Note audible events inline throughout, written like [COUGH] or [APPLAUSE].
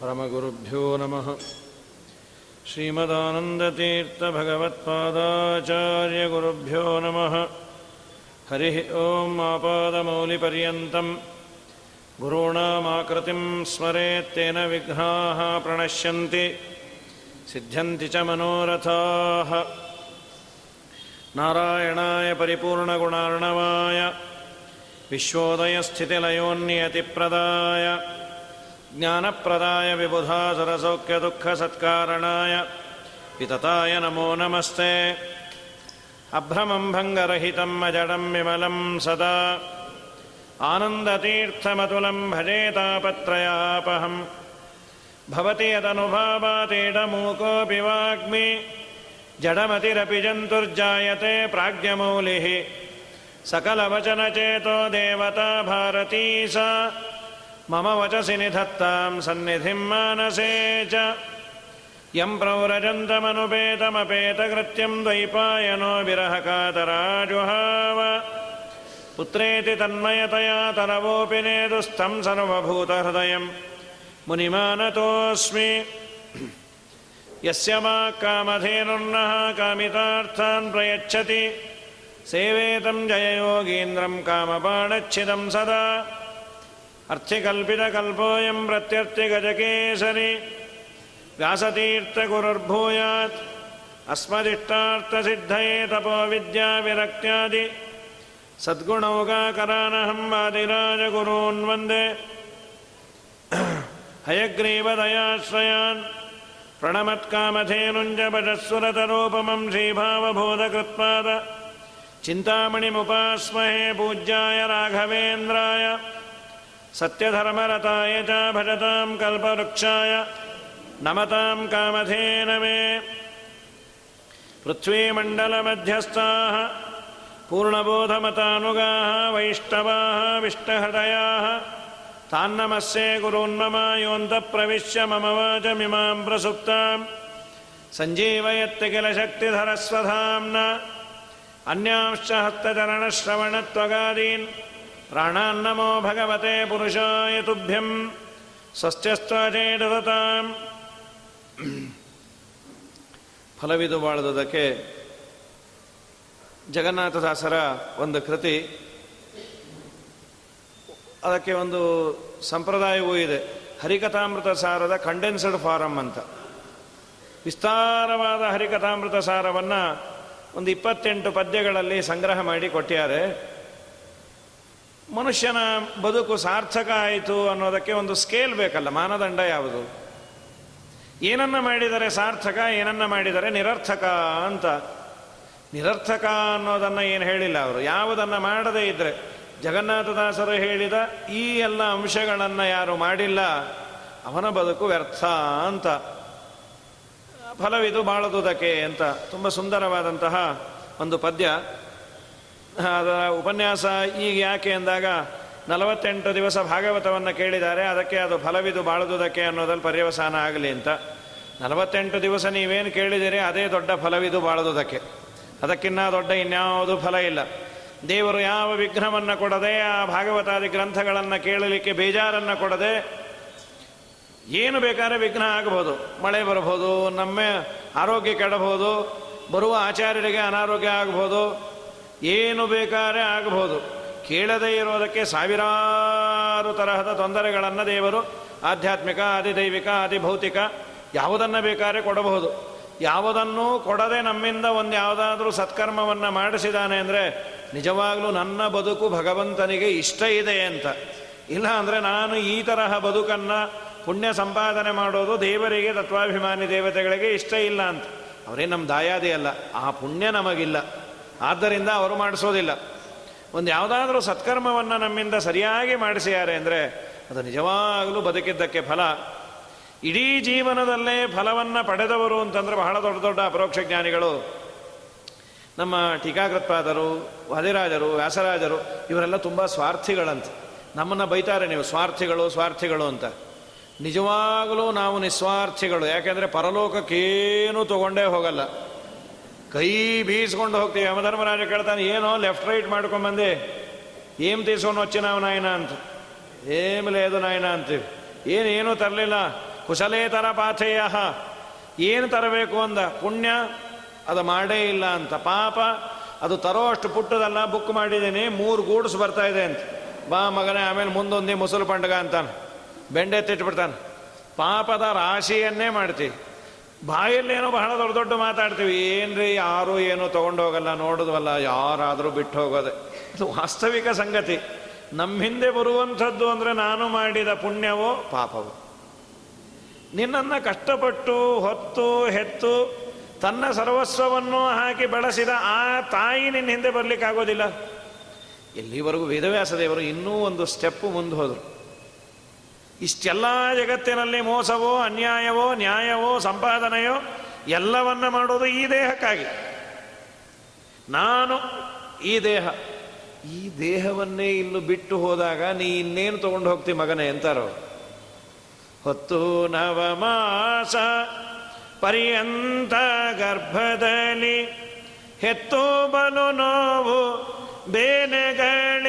परमगुरुभ्यो नमः। श्रीमदानन्दतीर्थभगवत्पादाचार्यगुरुभ्यो नमः। हरिः ॐ आपादमौलिपर्यन्तं गुरूणामाकृतिं स्मरेत्तेन विघ्नाः प्रणश्यन्ति। सिद्ध्यन्ति च मनोरथाः। नारायणाय परिपूर्णगुणार्णवाय। विश्वोदयस्थितिलयोन्नियतिप्रदाय ज्ञानप्रदाय विबुधासुरसौख्यदुःखसत्कारणाय वितताय नमो नमस्ते। अभ्रमं भङ्गरहितं अजडं विमलं सदा। आनन्दतीर्थमतुलं भजेतापत्रयापहम् भवति यदनुभावातीडमूकोऽपि वाग्मि। जडमतिरपि जन्तुर्जायते प्राज्ञमौलिः। सकलवचनचेतो देवता भारती सा मम वचसि निधत्तां सन्निधिं मानसे च। यं प्रौरजन्तमनुपेतमपेतकृत्यं द्वैपायनो विरहकातराजुहाव। पुत्रेति तन्मयतया तरवोऽपि नेदुस्थं सर्वभूतहृदयं। मुनिमानतोऽस्मि। यस्य वा कामधेनुर्नः कामितार्थान् प्रयच्छति। सेवेतं जययोगीन्द्रं कामबाणच्छिदं सदा अर्थिकल्पितकल्पोऽयं प्रत्यर्थिगजकेसरि व्यासतीर्थगुरुर्भूयात्। अस्मदिष्टार्थसिद्धये तपोविद्याविरक्त्यादि वन्दे हयग्रीवदयाश्रयान्। प्रणमत्कामधेनुञ्ज भजस्वरतरूपमं श्रीभावबोधकृत्पाद। चिन्तामणिमुपास्महे पूज्याय राघवेन्द्राय सत्यधर्मरताय च भजतां कल्पवृक्षाय नमतां कामधेनमे पृथ्वीमण्डलमध्यस्थाः पूर्णबोधमतानुगाः वैष्णवाः विष्टहृदयाः तान्नमस्ये गुरून्मम योऽन्तप्रविश्य मम वाचमिमां प्रसुप्तां। सञ्जीवयत्ति किल शक्तिधरस्वधाम्ना अन्यांश्च हस्तचरणश्रवणत्वगादीन् प्राणान्नमो भगवते पुरुषाय तुभ्यं ಸ್ವಸ್ಥ್ಯಸ್ತ್ವಚೇತತಾಂ ಫಲವಿದು ಬಾಳದುದಕ್ಕೆ ಜಗನ್ನಾಥದಾಸರ ಒಂದು ಕೃತಿ ಅದಕ್ಕೆ ಒಂದು ಸಂಪ್ರದಾಯವೂ ಇದೆ ಹರಿಕಥಾಮೃತ ಸಾರದ ಕಂಡೆನ್ಸ್ಡ್ ಫಾರಮ್ ಅಂತ ವಿಸ್ತಾರವಾದ ಹರಿಕಥಾಮೃತ ಸಾರವನ್ನು ಒಂದು ಇಪ್ಪತ್ತೆಂಟು ಪದ್ಯಗಳಲ್ಲಿ ಸಂಗ್ರಹ ಮಾಡಿ ಕೊಟ್ಟಿದ್ದಾರೆ ಮನುಷ್ಯನ ಬದುಕು ಸಾರ್ಥಕ ಆಯಿತು ಅನ್ನೋದಕ್ಕೆ ಒಂದು ಸ್ಕೇಲ್ ಬೇಕಲ್ಲ, ಮಾನದಂಡ ಯಾವುದು? ಏನನ್ನ ಮಾಡಿದರೆ ಸಾರ್ಥಕ, ಏನನ್ನ ಮಾಡಿದರೆ ನಿರರ್ಥಕ ಅಂತ. ನಿರರ್ಥಕ ಅನ್ನೋದನ್ನು ಏನು ಹೇಳಿಲ್ಲ ಅವರು. ಯಾವುದನ್ನು ಮಾಡದೇ ಇದ್ದರೆ ಜಗನ್ನಾಥದಾಸರು ಹೇಳಿದ ಈ ಎಲ್ಲ ಅಂಶಗಳನ್ನು ಯಾರು ಮಾಡಿಲ್ಲ, ಅವನ ಬದುಕು ವ್ಯರ್ಥ ಅಂತ. ಫಲವಿದು ಬಾಳದುದಕ್ಕೆ ಅಂತ. ತುಂಬ ಸುಂದರವಾದಂತಹ ಒಂದು ಪದ್ಯ. ಅದರ ಉಪನ್ಯಾಸ ಈಗ ಯಾಕೆ ಅಂದಾಗ ನಲವತ್ತೆಂಟು ದಿವಸ ಭಾಗವತವನ್ನು ಕೇಳಿದ್ದಾರೆ, ಅದಕ್ಕೆ ಅದು ಫಲವಿದು ಬಾಳದುದಕ್ಕೆ ಅನ್ನೋದಲ್ಲಿ ಪರ್ಯವಸಾನ ಆಗಲಿ ಅಂತ. ನಲವತ್ತೆಂಟು ದಿವಸ ನೀವೇನು ಕೇಳಿದಿರಿ, ಅದೇ ದೊಡ್ಡ ಫಲವಿದು ಬಾಳುವುದಕ್ಕೆ ಅದಕ್ಕಿನ್ನ ದೊಡ್ಡ ಇನ್ಯಾವುದು ಫಲ ಇಲ್ಲ. ದೇವರು ಯಾವ ವಿಘ್ನವನ್ನು ಕೊಡದೆ, ಆ ಭಾಗವತಾದಿ ಗ್ರಂಥಗಳನ್ನು ಕೇಳಲಿಕ್ಕೆ ಬೇಜಾರನ್ನು ಕೊಡದೆ, ಏನು ಬೇಕಾದ್ರೆ ವಿಘ್ನ ಆಗಬಹುದು ಮಳೆ ಬರಬಹುದು, ನಮ್ಮ ಆರೋಗ್ಯ ಕೆಡಬಹುದು, ಬರುವ ಆಚಾರ್ಯರಿಗೆ ಅನಾರೋಗ್ಯ ಆಗಬಹುದು ಏನು ಬೇಕಾದ್ರೆ ಆಗಬಹುದು. ಕೇಳದೇ ಇರೋದಕ್ಕೆ ಸಾವಿರಾರು ತರಹದ ತೊಂದರೆಗಳನ್ನು ದೇವರು, ಆಧ್ಯಾತ್ಮಿಕ, ಆದಿದೈವಿಕ, ಆದಿಭೌತಿಕ, ಯಾವುದನ್ನು ಬೇಕಾದ್ರೆ ಕೊಡಬಹುದು. ಯಾವುದನ್ನು ಕೊಡದೆ ನಮ್ಮಿಂದ ಒಂದು ಯಾವುದಾದ್ರೂ ಸತ್ಕರ್ಮವನ್ನು ಮಾಡಿಸಿದಾನೆ ಅಂದರೆ ನಿಜವಾಗಲೂ ನನ್ನ ಬದುಕು ಭಗವಂತನಿಗೆ ಇಷ್ಟ ಇದೆ ಅಂತ. ಇಲ್ಲ ಅಂದರೆ ನಾನು ಈ ತರಹ ಬದುಕನ್ನು ಪುಣ್ಯ ಸಂಪಾದನೆ ಮಾಡೋದು ದೇವರಿಗೆ, ತತ್ವಾಭಿಮಾನಿ ದೇವತೆಗಳಿಗೆ ಇಷ್ಟ ಇಲ್ಲ ಅಂತ. ಅವರೇ ನಮ್ಮ ದಾಯಾದಿ ಅಲ್ಲ. ಆ ಪುಣ್ಯ ನಮಗಿಲ್ಲ. ಆದ್ದರಿಂದ ಅವರು ಮಾಡಿಸೋದಿಲ್ಲ. ಒಂದು ಯಾವುದಾದ್ರೂ ಸತ್ಕರ್ಮವನ್ನು ನಮ್ಮಿಂದ ಸರಿಯಾಗಿ ಮಾಡಿಸಿದ್ದಾರೆ ಅಂದರೆ ಅದು ನಿಜವಾಗಲೂ ಬದುಕಿದ್ದಕ್ಕೆ ಫಲ. ಇಡೀ ಜೀವನದಲ್ಲೇ ಫಲವನ್ನು ಪಡೆದವರು ಅಂತಂದರೆ ಬಹಳ ದೊಡ್ಡ ದೊಡ್ಡ ಅಪರೋಕ್ಷ ಜ್ಞಾನಿಗಳು. ನಮ್ಮ ಟೀಕಾಕೃತ್ಪಾದರು, ವಾದಿರಾಜರು, ವ್ಯಾಸರಾಜರು, ಇವರೆಲ್ಲ ತುಂಬ ಸ್ವಾರ್ಥಿಗಳಂತೆ. ನಮ್ಮನ್ನು ಬೈತಾರೆ ನೀವು, ಸ್ವಾರ್ಥಿಗಳು ಸ್ವಾರ್ಥಿಗಳು ಅಂತ. ನಿಜವಾಗಲೂ ನಾವು ನಿಸ್ವಾರ್ಥಿಗಳು, ಯಾಕೆಂದರೆ ಪರಲೋಕಕ್ಕೇನೂ ತಗೊಂಡೇ ಹೋಗಲ್ಲ. ಕೈ ಬೀಸ್ಕೊಂಡು ಹೋಗ್ತೀವಿ. ಯಮಧರ್ಮರಾಜ ಕೇಳ್ತಾನೆ, ಏನೋ ಲೆಫ್ಟ್ ರೈಟ್ ಮಾಡ್ಕೊಂಬಂದೆ ಏಮ್ ತೀಸ್ಕೊಂಡು ನೊಚ್ಚಿ ನಾವು ನಾಯನ ಅಂತ. ಏಮ್ ಲೇದು ನಾಯನ ಅಂತೀವಿ. ಏನೇನು ತರಲಿಲ್ಲ. ಕುಶಲೇತರ ಪಾಥೇಯ. ಏನು ತರಬೇಕು ಅಂದ? ಪುಣ್ಯ? ಅದು ಮಾಡೇ ಇಲ್ಲ ಅಂತ. ಪಾಪ? ಅದು ತರೋ ಅಷ್ಟು ಪುಟ್ಟದಲ್ಲ ಬುಕ್ ಮಾಡಿದ್ದೀನಿ. ಮೂರು ಗೂಡ್ಸ್ ಬರ್ತಾ ಇದೆ ಅಂತ. ಬಾ ಮಗನೇ, ಆಮೇಲೆ ಮುಂದೊಂದು ಮುಸಲು ಪಂಡಗ ಅಂತಾನೆ. ಬೆಂಡೆ ತಿಟ್ಬಿಡ್ತಾನೆ ಪಾಪದ ರಾಶಿಯನ್ನೇ ಮಾಡ್ತೀವಿ ಬಾಯಲ್ಲೇನೋ ಬಹಳ ದೊಡ್ಡ ದೊಡ್ಡ ಮಾತಾಡ್ತೀವಿ. ಏನ್ರಿ ಯಾರು ಏನೋ ತೊಗೊಂಡೋಗಲ್ಲ ನೋಡಿದ್ವಲ್ಲ, ಯಾರಾದರೂ ಬಿಟ್ಟು ಹೋಗೋದೆ. ಇದು ವಾಸ್ತವಿಕ ಸಂಗತಿ. ನಮ್ಮ ಹಿಂದೆ ಬರುವಂಥದ್ದು ಅಂದರೆ ನಾನು ಮಾಡಿದ ಪುಣ್ಯವೋ? ಪಾಪವೋ. ನಿನ್ನನ್ನು ಕಷ್ಟಪಟ್ಟು, ಹೊತ್ತು, ಹೆತ್ತು, ತನ್ನ ಸರ್ವಸ್ವವನ್ನು ಹಾಕಿ ಬೆಳೆಸಿದ ಆ ತಾಯಿ ನಿನ್ನ ಹಿಂದೆ ಬರಲಿಕ್ಕಾಗೋದಿಲ್ಲ. ಎಲ್ಲಿವರೆಗೂ ವೇದವ್ಯಾಸ ದೇವರು ಇನ್ನೂ ಒಂದು ಸ್ಟೆಪ್ಪು ಮುಂದೆ ಹೋದರು. ಇಷ್ಟೆಲ್ಲ ಜಗತ್ತಿನಲ್ಲಿ ಮೋಸವೋ, ಅನ್ಯಾಯವೋ, ನ್ಯಾಯವೋ, ಸಂಪಾದನೆಯೋ ಎಲ್ಲವನ್ನ ಮಾಡೋದು ಈ ದೇಹಕ್ಕಾಗಿ. ನಾನು ಈ ದೇಹ, ಈ ದೇಹವನ್ನೇ ಇನ್ನು ಬಿಟ್ಟು ಹೋದಾಗ ನೀ ಇನ್ನೇನು ತಗೊಂಡು ಹೋಗ್ತಿ ಮಗನೇ ಅಂತಾರೋ? ಹೊತ್ತು ನವಮಾಸ ಪರ್ಯಂತ ಗರ್ಭದಲ್ಲಿ ಹೆತ್ತು ಬಲು ನೋವು ಬೇನೆಗಳಿಂದಲೀ.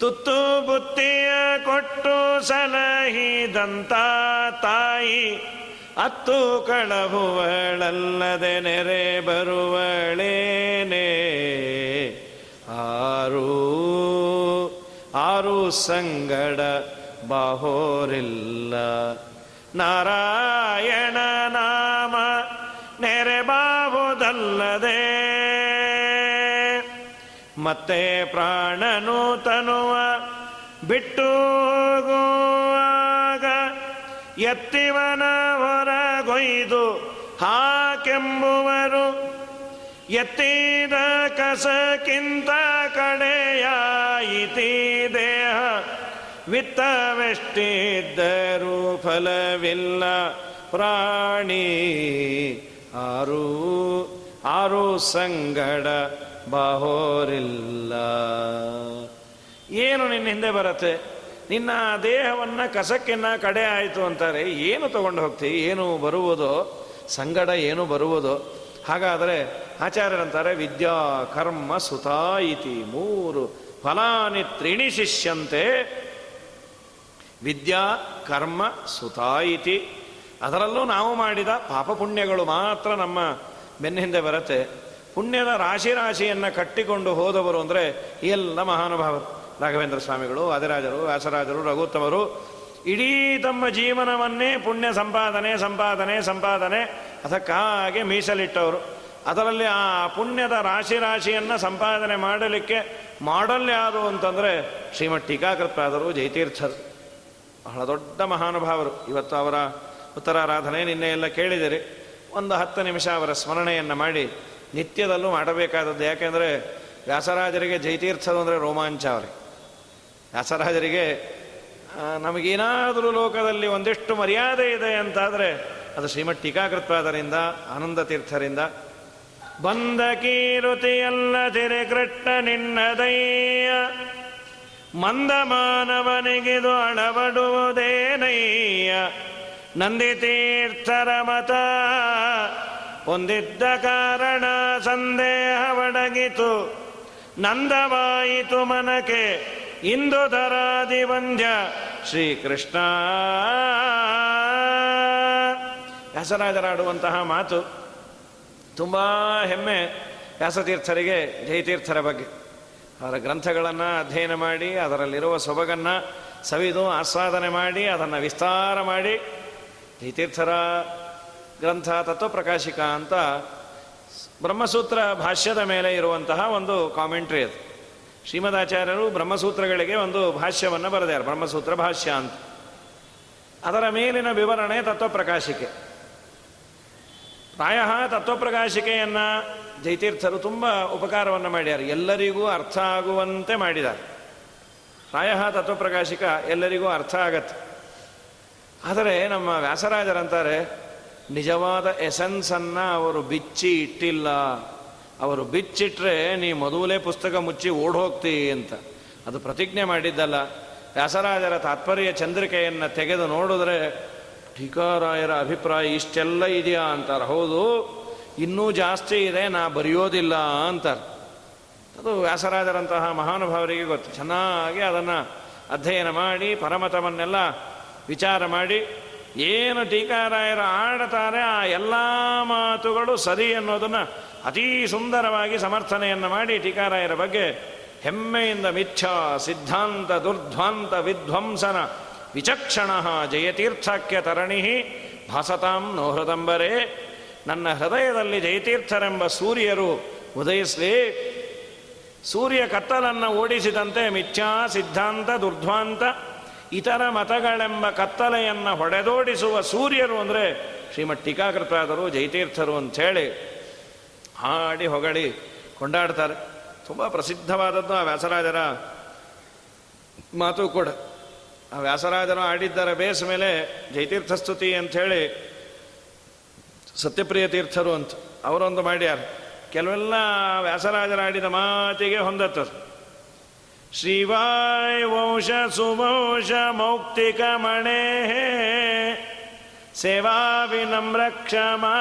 ತುತ್ತು ಬುತ್ತಿಯ ಕೊಟ್ಟು ಸಲಹಿದಂತ ತಾಯಿ, ಅತ್ತು ಕಳಹುವಳಲ್ಲದೆ ನೆರೆ ಬರುವಳೇನೆ. ಆರು ಆರು ಸಂಗಡ ಬಾಹೋರಿಲ್ಲ. ನಾರಾಯಣ ನಾಮ ನೆರೆ ಬಾಹುದಲ್ಲದೆ ಮತ್ತೆ ಪ್ರಾಣನು ತನುವ ಬಿಟ್ಟು ಹೋಗುವಾಗ ಎತ್ತಿವನ ಹೊರಗೊಯ್ದು ಹಾಕೆಂಬುವರು. ಎತ್ತಿದ ಕಸಕ್ಕಿಂತ ಕಡೆಯಾಯಿತಿ ದೇಹ ವಿತ್ತವೆಷ್ಟಿದ್ದರೂ ಫಲವಿಲ್ಲ. ಪ್ರಾಣಿ ಆರು ಆರು ಸಂಗಡ ಬಾಹೋರಿಲ್ಲ. ಏನು ನಿನ್ನ ಹಿಂದೆ ಬರುತ್ತೆ? ನಿನ್ನ ದೇಹವನ್ನು ಕಸಕ್ಕಿನ್ನ ಕಡೆ ಆಯಿತು ಅಂತಾರೆ. ಏನು ತಗೊಂಡು ಹೋಗ್ತಿ? ಏನು ಬರುವುದೋ? ಸಂಗಡ ಏನು ಬರುವುದೋ? ಹಾಗಾದರೆ ಆಚಾರ್ಯರಂತಾರೆ ವಿದ್ಯಾ ಕರ್ಮ ಸುತಾಯಿತಿ ಮೂರು ಫಲಾನಿ ತ್ರಿಣಿ ಶಿಷ್ಯಂತೆ. ವಿದ್ಯಾ ಕರ್ಮ ಸುತಾಯಿತಿ ಅದರಲ್ಲೂ ನಾವು ಮಾಡಿದ ಪಾಪ ಪುಣ್ಯಗಳು ಮಾತ್ರ ನಮ್ಮ ಬೆನ್ನ ಹಿಂದೆ ಬರುತ್ತೆ. ಪುಣ್ಯದ ರಾಶಿ ರಾಶಿಯನ್ನು ಕಟ್ಟಿಕೊಂಡು ಹೋದವರು ಅಂದರೆ ಎಲ್ಲ ಮಹಾನುಭಾವರು, ರಾಘವೇಂದ್ರ ಸ್ವಾಮಿಗಳು, ಆದಿರಾಜರು, ವ್ಯಾಸರಾಜರು, ರಘುತ್ತಮರು, ಇಡೀ ತಮ್ಮ ಜೀವನವನ್ನೇ ಪುಣ್ಯ ಸಂಪಾದನೆ ಸಂಪಾದನೆ ಸಂಪಾದನೆ, ಅದಕ್ಕಾಗೆ ಮೀಸಲಿಟ್ಟವರು. ಅದರಲ್ಲಿ ಆ ಪುಣ್ಯದ ರಾಶಿ ರಾಶಿಯನ್ನು ಸಂಪಾದನೆ ಮಾಡಲಿಕ್ಕೆ ಮಾಡಲ್ ಯಾರು ಅಂತಂದರೆ ಶ್ರೀಮಠ್ ಟೀಕಾಕೃತ್ಪಾದರು ಜಯತೀರ್ಥರು. ಬಹಳ ದೊಡ್ಡ ಮಹಾನುಭಾವರು. ಇವತ್ತು ಅವರ ಉತ್ತರಾರಾಧನೆ ನಿನ್ನೆ ಎಲ್ಲ ಕೇಳಿದಿರಿ. ಒಂದು ಹತ್ತು ನಿಮಿಷ ಅವರ ಸ್ಮರಣೆಯನ್ನು ಮಾಡಿ ನಿತ್ಯದಲ್ಲೂ ಮಾಡಬೇಕಾದದ್ದು. ಯಾಕೆಂದರೆ ವ್ಯಾಸರಾಜರಿಗೆ ಜೈತೀರ್ಥದು ಅಂದರೆ ರೋಮಾಂಚ ಅವರಿಗೆ ವ್ಯಾಸರಾಜರಿಗೆ ನಮಗೇನಾದರೂ ಲೋಕದಲ್ಲಿ ಒಂದಿಷ್ಟು ಮರ್ಯಾದೆ ಇದೆ ಅಂತಾದರೆ ಅದು ಶ್ರೀಮಠ್ ಟೀಕಾಕೃತ್ವಾದರಿಂದ ಆನಂದ ತೀರ್ಥರಿಂದ ಬಂದ ಕೀರುತಿಯಲ್ಲ ಕೃಷ್ಣ ನಿನ್ನದಯ್ಯ. ಮಂದ ಮಾನವನಿಗಿದು ಅಳವಡುವುದೇನಯ್ಯ. ನಂದಿ ತೀರ್ಥರ ಮತ. ಹೊಂದಿದ್ದ ಕಾರಣ ಸಂದೇಹ ಒಡಗಿತು ನಂದವಾಯಿತು ಮನಕೆ. ಇಂದು ಧರಾದಿ ವಂದ್ಯ ಶ್ರೀಕೃಷ್ಣ. ವ್ಯಾಸರಾಜರಾಡುವಂತಹ ಮಾತು ತುಂಬ ಹೆಮ್ಮೆ ವ್ಯಾಸತೀರ್ಥರಿಗೆ, ಜಯತೀರ್ಥರ ಬಗ್ಗೆ. ಅವರ ಗ್ರಂಥಗಳನ್ನು ಅಧ್ಯಯನ ಮಾಡಿ, ಅದರಲ್ಲಿರುವ ಸೊಬಗನ್ನು ಸವಿದು ಆಸ್ವಾದನೆ ಮಾಡಿ, ಅದನ್ನು ವಿಸ್ತಾರ ಮಾಡಿ, ಜಯತೀರ್ಥರ ಗ್ರಂಥ ತತ್ವಪ್ರಕಾಶಿಕ ಅಂತ ಬ್ರಹ್ಮಸೂತ್ರ ಭಾಷ್ಯದ ಮೇಲೆ ಇರುವಂತಹ ಒಂದು ಕಾಮೆಂಟ್ರಿ ಅದು. ಶ್ರೀಮದಾಚಾರ್ಯರು ಬ್ರಹ್ಮಸೂತ್ರಗಳಿಗೆ ಒಂದು ಭಾಷ್ಯವನ್ನು ಬರೆದಾರೆ, ಬ್ರಹ್ಮಸೂತ್ರ ಭಾಷ್ಯ ಅಂತ. ಅದರ ಮೇಲಿನ ವಿವರಣೆ ತತ್ವಪ್ರಕಾಶಿಕೆ. ಪ್ರಾಯ ತತ್ವಪ್ರಕಾಶಿಕೆಯನ್ನು ಜೈತೀರ್ಥರು ತುಂಬ ಉಪಕಾರವನ್ನು ಮಾಡಿದ್ದಾರೆ ಎಲ್ಲರಿಗೂ ಅರ್ಥ ಆಗುವಂತೆ ಮಾಡಿದ್ದಾರೆ. ಪ್ರಾಯ ತತ್ವಪ್ರಕಾಶಿಕ ಎಲ್ಲರಿಗೂ ಅರ್ಥ ಆಗತ್ತೆ. ಆದರೆ ನಮ್ಮ ವ್ಯಾಸರಾಜರಂತಾರೆ ನಿಜವಾದ ಎಸೆನ್ಸನ್ನು ಅವರು ಬಿಚ್ಚಿ ಇಟ್ಟಿಲ್ಲ. ಅವರು ಬಿಚ್ಚಿಟ್ರೆ ನೀ ಮೊದಲೇ ಪುಸ್ತಕ ಮುಚ್ಚಿ ಓಡ್ ಹೋಗ್ತಿ ಅಂತ. ಅದು ಪ್ರತಿಜ್ಞೆ ಮಾಡಿದ್ದಲ್ಲ. ವ್ಯಾಸರಾಜರ ತಾತ್ಪರ್ಯ ಚಂದ್ರಿಕೆಯನ್ನು ತೆಗೆದು ನೋಡಿದ್ರೆ, ಟೀಕಾರಾಯರ ಅಭಿಪ್ರಾಯ ಇಷ್ಟೆಲ್ಲ ಇದೆಯಾ ಅಂತಾರೆ. ಹೌದು, ಇನ್ನೂ ಜಾಸ್ತಿ ಇದೆ, ನಾ ಬರೆಯೋದಿಲ್ಲ ಅಂತಾರೆ. ಅದು ವ್ಯಾಸರಾಜರಂತಹ ಮಹಾನುಭಾವರಿಗೆ ಗೊತ್ತು. ಚೆನ್ನಾಗಿ ಅದನ್ನು ಅಧ್ಯಯನ ಮಾಡಿ, ಪರಮತವನ್ನೆಲ್ಲ ವಿಚಾರ ಮಾಡಿ ಏನು ಟೀಕಾರಾಯರು ಆಡ್ತಾರೆ ಆ ಎಲ್ಲ ಮಾತುಗಳು ಸರಿ ಅನ್ನೋದನ್ನು ಅತೀ ಸುಂದರವಾಗಿ ಸಮರ್ಥನೆಯನ್ನು ಮಾಡಿ ಟೀಕಾರಾಯರ ಬಗ್ಗೆ ಹೆಮ್ಮೆಯಿಂದ ಮಿಥ್ಯಾ ಸಿದ್ಧಾಂತ ದುರ್ಧ್ವಾಂತ ವಿಧ್ವಂಸನ ವಿಚಕ್ಷಣ ಜಯತೀರ್ಥಕ್ಕೆ ತರಣಿ ಭಾಸತಾಂ ನೋಹೃದಂಬರೇ ನನ್ನ ಹೃದಯದಲ್ಲಿ ಜಯತೀರ್ಥರೆಂಬ ಸೂರ್ಯರು ಉದಯಿಸಲಿ. ಸೂರ್ಯ ಕತ್ತಲನ್ನು ಓಡಿಸಿದಂತೆ ಮಿಥ್ಯಾ ಸಿದ್ಧಾಂತ ದುರ್ಧ್ವಾಂತ ಇತರ ಮತಗಳೆಂಬ ಕತ್ತಲೆಯನ್ನು ಹೊಡೆದೋಡಿಸುವ ಸೂರ್ಯರು ಅಂದರೆ ಶ್ರೀಮಠ್ ಟೀಕಾಕೃತರಾದರು ಜೈತೀರ್ಥರು ಅಂಥೇಳಿ ಹಾಡಿ ಹೊಗಳಿ ಕೊಂಡಾಡ್ತಾರೆ. ತುಂಬ ಪ್ರಸಿದ್ಧವಾದದ್ದು ಆ ವ್ಯಾಸರಾಜರ ಮಾತು ಕೂಡ. ಆ ವ್ಯಾಸರಾಜರು ಆಡಿದ್ದರ ಬೇಸ್ ಮೇಲೆ ಜೈತೀರ್ಥಸ್ತುತಿ ಅಂಥೇಳಿ ಸತ್ಯಪ್ರಿಯ ತೀರ್ಥರು ಅಂತ ಅವರೊಂದು ಮಾಡ್ಯಾರ. ಕೆಲವೆಲ್ಲ ವ್ಯಾಸರಾಜರ ಆಡಿದ ಮಾತಿಗೆ ಹೊಂದತ್ತದು. श्रीवायवंशसुभंश मौक्तिकमणेः सेवाविनम्र क्षमा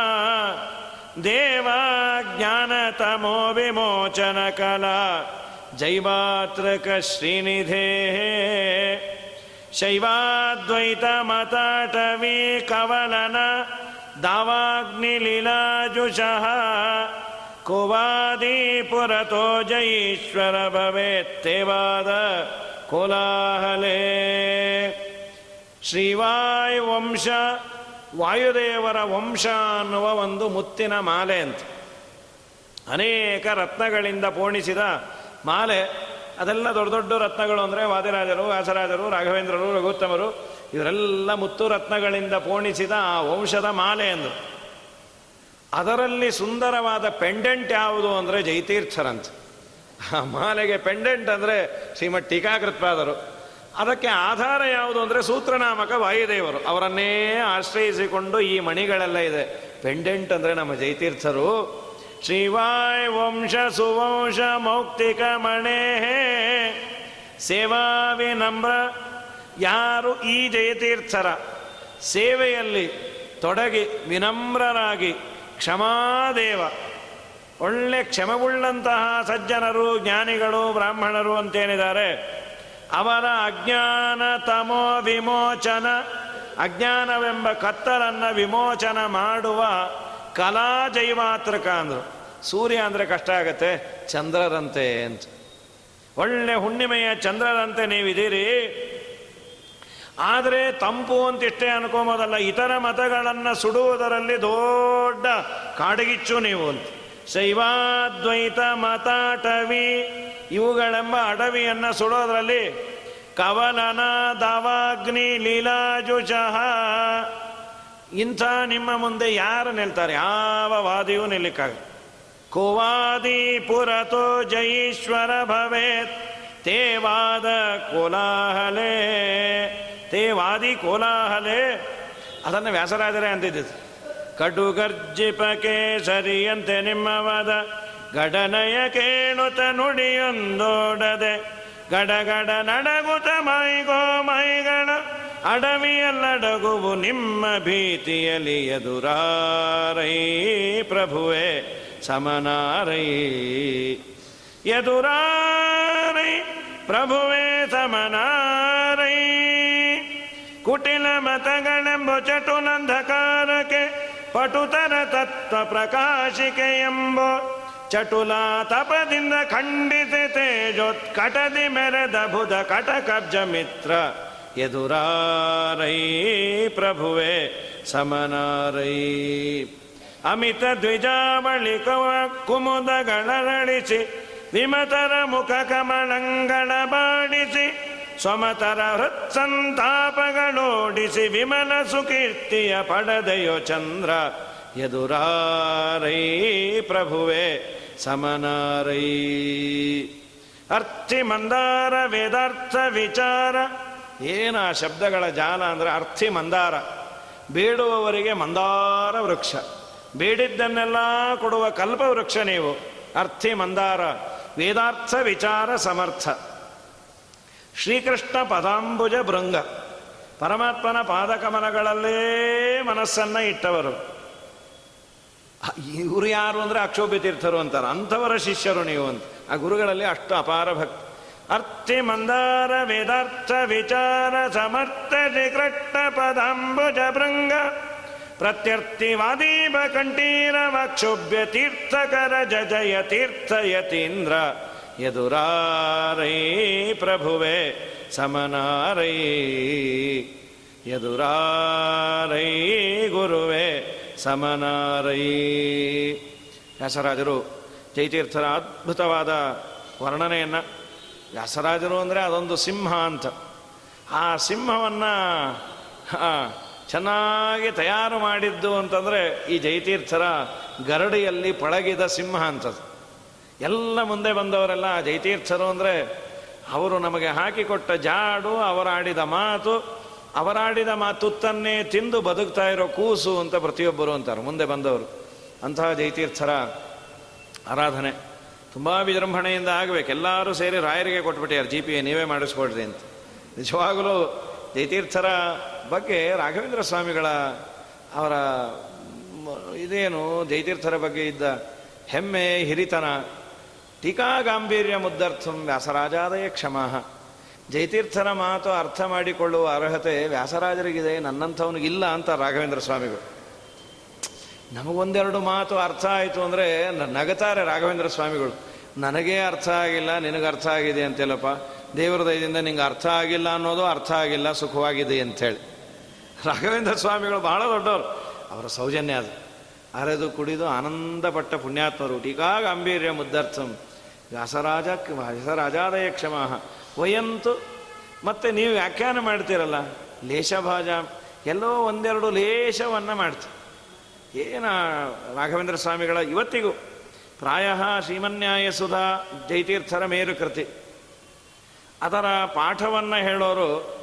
देवाज्ञानतमो विमोचनकला कला। जैवातृकश्रीनिधेः शैवाद्वैतमताटवी कवलन दावाग्निलीलाजुषः। ಕುವಾದೀಪುರತೋ ಜಯೀಶ್ವರ ಭವೇತ್ತೇವಾದ ಕೋಲಾಹಲೇ. ಶ್ರೀವಾಯು ವಂಶ, ವಾಯುದೇವರ ವಂಶ ಅನ್ನುವ ಒಂದು ಮುತ್ತಿನ ಮಾಲೆ ಅಂತ. ಅನೇಕ ರತ್ನಗಳಿಂದ ಪೋಣಿಸಿದ ಮಾಲೆ. ಅದೆಲ್ಲ ದೊಡ್ಡ ದೊಡ್ಡ ರತ್ನಗಳು ಅಂದರೆ ವಾದಿರಾಜರು, ವ್ಯಾಸರಾಜರು, ರಾಘವೇಂದ್ರರು, ರಘುತ್ತಮರು ಇವರೆಲ್ಲ ಮುತ್ತು ರತ್ನಗಳಿಂದ ಪೋಣಿಸಿದ ಆ ವಂಶದ ಮಾಲೆ ಅಂದರು. ಅದರಲ್ಲಿ ಸುಂದರವಾದ ಪೆಂಡೆಂಟ್ ಯಾವುದು ಅಂದರೆ ಜೈತೀರ್ಥರಂತ ಆ ಮಾಲೆಗೆ ಪೆಂಡೆಂಟ್ ಅಂದರೆ ಶ್ರೀಮಠ್ ಟೀಕಾಕೃತ್ಪಾದರು. ಅದಕ್ಕೆ ಆಧಾರ ಯಾವುದು ಅಂದರೆ ಸೂತ್ರನಾಮಕ ವಾಯುದೇವರು. ಅವರನ್ನೇ ಆಶ್ರಯಿಸಿಕೊಂಡು ಈ ಮಣಿಗಳೆಲ್ಲ ಇದೆ. ಪೆಂಡೆಂಟ್ ಅಂದರೆ ನಮ್ಮ ಜೈತೀರ್ಥರು ಶ್ರೀವಾಯ್ ವಂಶ ಸುವಂಶ ಮೌಕ್ತಿಕ ಮಣೆ ಸೇವಾ ವಿನಮ್ರ. ಯಾರು ಈ ಜಯತೀರ್ಥರ ಸೇವೆಯಲ್ಲಿ ತೊಡಗಿ ವಿನಮ್ರರಾಗಿ ಕ್ಷಮಾದೇವ. ಒಳ್ಳೆ ಕ್ಷಮವುಳ್ಳಂತಹ ಸಜ್ಜನರು, ಜ್ಞಾನಿಗಳು, ಬ್ರಾಹ್ಮಣರು ಅಂತೇನಿದ್ದಾರೆ. ಅವರ ಅಜ್ಞಾನ ತಮೋ ವಿಮೋಚನ ಅಜ್ಞಾನವೆಂಬ ಕತ್ತಲನ್ನು ವಿಮೋಚನ ಮಾಡುವ ಕಲಾ ಜೈವಾತ್ರಕ ಅಂದರು. ಸೂರ್ಯ ಅಂದರೆ ಕಷ್ಟ ಆಗತ್ತೆ, ಚಂದ್ರರಂತೆ ಅಂತ. ಒಳ್ಳೆ ಹುಣ್ಣಿಮೆಯ ಚಂದ್ರರಂತೆ ನೀವಿದ್ದೀರಿ ಆದರೆ ತಂಪು ಅಂತ ಇಷ್ಟೇ ಅನ್ಕೊಂಬೋದಲ್ಲ, ಇತರ ಮತಗಳನ್ನು ಸುಡುವುದರಲ್ಲಿ ದೊಡ್ಡ ಕಾಡಗಿಚ್ಚು ನೀವು ಅಂತ. ಶೈವಾದ್ವೈತ ಮತಾಟವಿ, ಇವುಗಳೆಂಬ ಅಡವಿಯನ್ನು ಸುಡೋದ್ರಲ್ಲಿ ಕವಲನ, ದವಾಗ್ನಿ ಲೀಲಾಜುಜಃ ಇಂಥ ನಿಮ್ಮ ಮುಂದೆ ಯಾರು ನಿಲ್ತಾರೆ? ಯಾವ ವಾದಿಯೂ ನಿಲ್ಲಿಕ್ಕಾಗ ಕೋವಾದಿ ಪುರತೋ ಜೈಶ್ವರ ಭವೇತ್, ತೇವಾದ ಕೋಲಾಹಲೇ. ತೇವಾದಿ ಕೋಲಾಹಲೇ. ಅದನ್ನು ವ್ಯಾಸರಾಜರೇ ಕಟು ಗರ್ಜಿಪ ಕೇಸರಿಯಂತೆ ನಿಮ್ಮವಾದ ಗಡನಯ ಕೇಳುತ್ತ ನುಡಿಯೊಂದೋಡದೆ. ಗಡಗಡ ನಡಗುತ ಮೈಗೋ ಮೈಗಳ ಅಡವಿಯಲ್ಲಡಗುವು ನಿಮ್ಮ ಭೀತಿಯಲ್ಲಿ ಎದುರಾರೈ ಪ್ರಭುವೆ, ಸಮನಾರೈ. ಎದುರಾರೈ प्रभुवे समनारयि कुटिलमतगणेम्बो चटुनन्धकारके पटुतर तत्त्वप्रकाशिकेम्बो चटु ला तपदी खण्डि तेजोत्कटदि मेरे दुध कट कब्ज मित्र युरारयि प्रभुवे समनारयि अमित द्विज बलिकुमुदगि ವಿಮತರ ಮುಖ ಕಮಲಂಗಳ ಬಾಡಿಸಿ ಸ್ವಮತರ ಹೃತ್ಸಂತಾಪಗಳೋಡಿಸಿ ವಿಮಲ ಸುಕೀರ್ತಿಯ ಪಡೆದೆಯೋ ಚಂದ್ರ ಎದುರಾರೈ ಪ್ರಭುವೆ ಸಮನಾರೈ. ಅರ್ಥಿ ಮಂದಾರ, ವೇದಾರ್ಥ ವಿಚಾರ, ಏನ ಶಬ್ದಗಳ ಜಾಲ ಅಂದರೆ ಅರ್ಥಿ ಮಂದಾರ. ಬೇಡುವವರಿಗೆ ಮಂದಾರ ವೃಕ್ಷ, ಬೇಡಿದ್ದನ್ನೆಲ್ಲ ಕೊಡುವ ಕಲ್ಪ ವೃಕ್ಷ ನೀವು. ಅರ್ಥಿ ಮಂದಾರ ವೇದಾರ್ಥ ವಿಚಾರ ಸಮರ್ಥ. ಶ್ರೀಕೃಷ್ಣ ಪದಾಂಬುಜ ಭೃಂಗ ಪರಮಾತ್ಮನ ಪಾದಕಮನಗಳಲ್ಲೇ ಮನಸ್ಸನ್ನು ಇಟ್ಟವರು. ಇವರು ಯಾರು ಅಂದರೆ ಅಕ್ಷೋಭ್ಯ ತೀರ್ಥರು ಅಂತಾರೆ. ಅಂಥವರ ಶಿಷ್ಯರು ನೀವು ಅಂತ. ಆ ಗುರುಗಳಲ್ಲಿ ಅಷ್ಟು ಅಪಾರ ಭಕ್ತಿ. ಅರ್ಥಿ ಮಂದಾರ ವೇದಾರ್ಥ ವಿಚಾರ ಸಮರ್ಥ ಶ್ರೀಕೃಷ್ಣ ಪದಾಂಬುಜ ಭೃಂಗ ಪ್ರತ್ಯರ್ಥಿವಾದೀಪ ಕಂಠೀರವ ಕ್ಷುಭ್ಯ ತೀರ್ಥಕರ ಜಯ ತೀರ್ಥಯತೀಂದ್ರ ಎದುರಾರೈ ಪ್ರಭುವೆ ಸಮನಾರೈ ಎದುರಾರೈ ಗುರುವೆ ಸಮನಾರೈ. ವ್ಯಾಸರಾಜರು ಜೈತೀರ್ಥರ ಅದ್ಭುತವಾದ ವರ್ಣನೆಯನ್ನು, ವ್ಯಾಸರಾಜರು ಅಂದರೆ ಅದೊಂದು ಸಿಂಹ ಅಂತ. ಆ ಸಿಂಹವನ್ನು ಚೆನ್ನಾಗಿ ತಯಾರು ಮಾಡಿದ್ದು ಅಂತಂದರೆ ಈ ಜೈತೀರ್ಥರ ಗರಡಿಯಲ್ಲಿ ಪಳಗಿದ ಸಿಂಹ ಅಂತದ್ದು. ಎಲ್ಲ ಮುಂದೆ ಬಂದವರೆಲ್ಲ ಜೈತೀರ್ಥರು ಅಂದರೆ ಅವರು ನಮಗೆ ಹಾಕಿಕೊಟ್ಟ ಜಾಡು, ಅವರಾಡಿದ ಮಾತು, ಅವರಾಡಿದ ಮಾತುತ್ತನ್ನೇ ತಿಂದು ಬದುಕ್ತಾ ಇರೋ ಕೂಸು ಅಂತ ಪ್ರತಿಯೊಬ್ಬರು ಅಂತಾರೆ, ಮುಂದೆ ಬಂದವರು. ಅಂತಹ ಜೈತೀರ್ಥರ ಆರಾಧನೆ ತುಂಬ ವಿಜೃಂಭಣೆಯಿಂದ ಆಗಬೇಕು. ಎಲ್ಲರೂ ಸೇರಿ ರಾಯರಿಗೆ ಕೊಟ್ಬಿಟ್ಟಿದ್ದಾರೆ ಜಿ ನೀವೇ ಮಾಡಿಸ್ಕೊಡ್ರಿ ಅಂತ. ನಿಜವಾಗಲೂ ಜಯತೀರ್ಥರ ಬಗ್ಗೆ ರಾಘವೇಂದ್ರ ಸ್ವಾಮಿಗಳ ಅವರ ಇದೇನು ಜಯತೀರ್ಥರ ಬಗ್ಗೆ ಇದ್ದ ಹೆಮ್ಮೆ, ಹಿರಿತನ, ಟೀಕಾ ಗಾಂಭೀರ್ಯ ಮುದ್ದರ್ಥಂ ವ್ಯಾಸರಾಜಾದಯ ಕ್ಷಮಃ ಜಯತೀರ್ಥರ ಮಾತು ಅರ್ಥ ಮಾಡಿಕೊಳ್ಳುವ ಅರ್ಹತೆ ವ್ಯಾಸರಾಜರಿಗಿದೆ ನನ್ನಂಥವನಿಗಿಲ್ಲ ಅಂತ ರಾಘವೇಂದ್ರ ಸ್ವಾಮಿಗಳು. ನಮಗೊಂದೆರಡು ಮಾತು ಅರ್ಥ ಆಯಿತು ಅಂದರೆ ನಗತಾರೆ ರಾಘವೇಂದ್ರ ಸ್ವಾಮಿಗಳು. ನನಗೇ ಅರ್ಥ ಆಗಿಲ್ಲ ನಿನಗೆ ಅರ್ಥ ಆಗಿದೆ ಅಂತೆಲ್ಲಪ್ಪ. ದೇವರ ದಯದಿಂದ ನಿಂಗೆ ಅರ್ಥ ಆಗಿಲ್ಲ ಅನ್ನೋದು ಅರ್ಥ ಆಗಿಲ್ಲ, ಸುಖವಾಗಿದೆ ಅಂಥೇಳಿ. ರಾಘವೇಂದ್ರ ಸ್ವಾಮಿಗಳು ಬಹಳ ದೊಡ್ಡವರು. ಅವರ ಸೌಜನ್ಯ ಅದು. ಅರೆದು ಕುಡಿದು ಆನಂದಪಟ್ಟ ಪುಣ್ಯಾತ್ಮರು. ಟೀಕಾ ಗಾಂಭೀರ್ಯ ಮುದ್ದರ್ಥಂ. ವ್ಯಾಸರಾಜ ವ್ಯಾಸರಾಜಾದಯ ಕ್ಷಮ ವಯಂತು, ಮತ್ತೆ ನೀವು ವ್ಯಾಖ್ಯಾನ ಮಾಡ್ತೀರಲ್ಲ? ಲೇಷಭಾಜ. ಎಲ್ಲೋ ಒಂದೆರಡು ಲೇಷವನ್ನು ಮಾಡ್ತೀವಿ ಏನ ರಾಘವೇಂದ್ರ ಸ್ವಾಮಿಗಳ ಇವತ್ತಿಗೂ? ಪ್ರಾಯ ಶ್ರೀಮನ್ಯಾಯ ಸುಧಾ ಜೈತೀರ್ಥರ ಮೇರು ಕೃತಿ ಅದರ ಪಾಠವನ್ನು ಹೇಳೋರು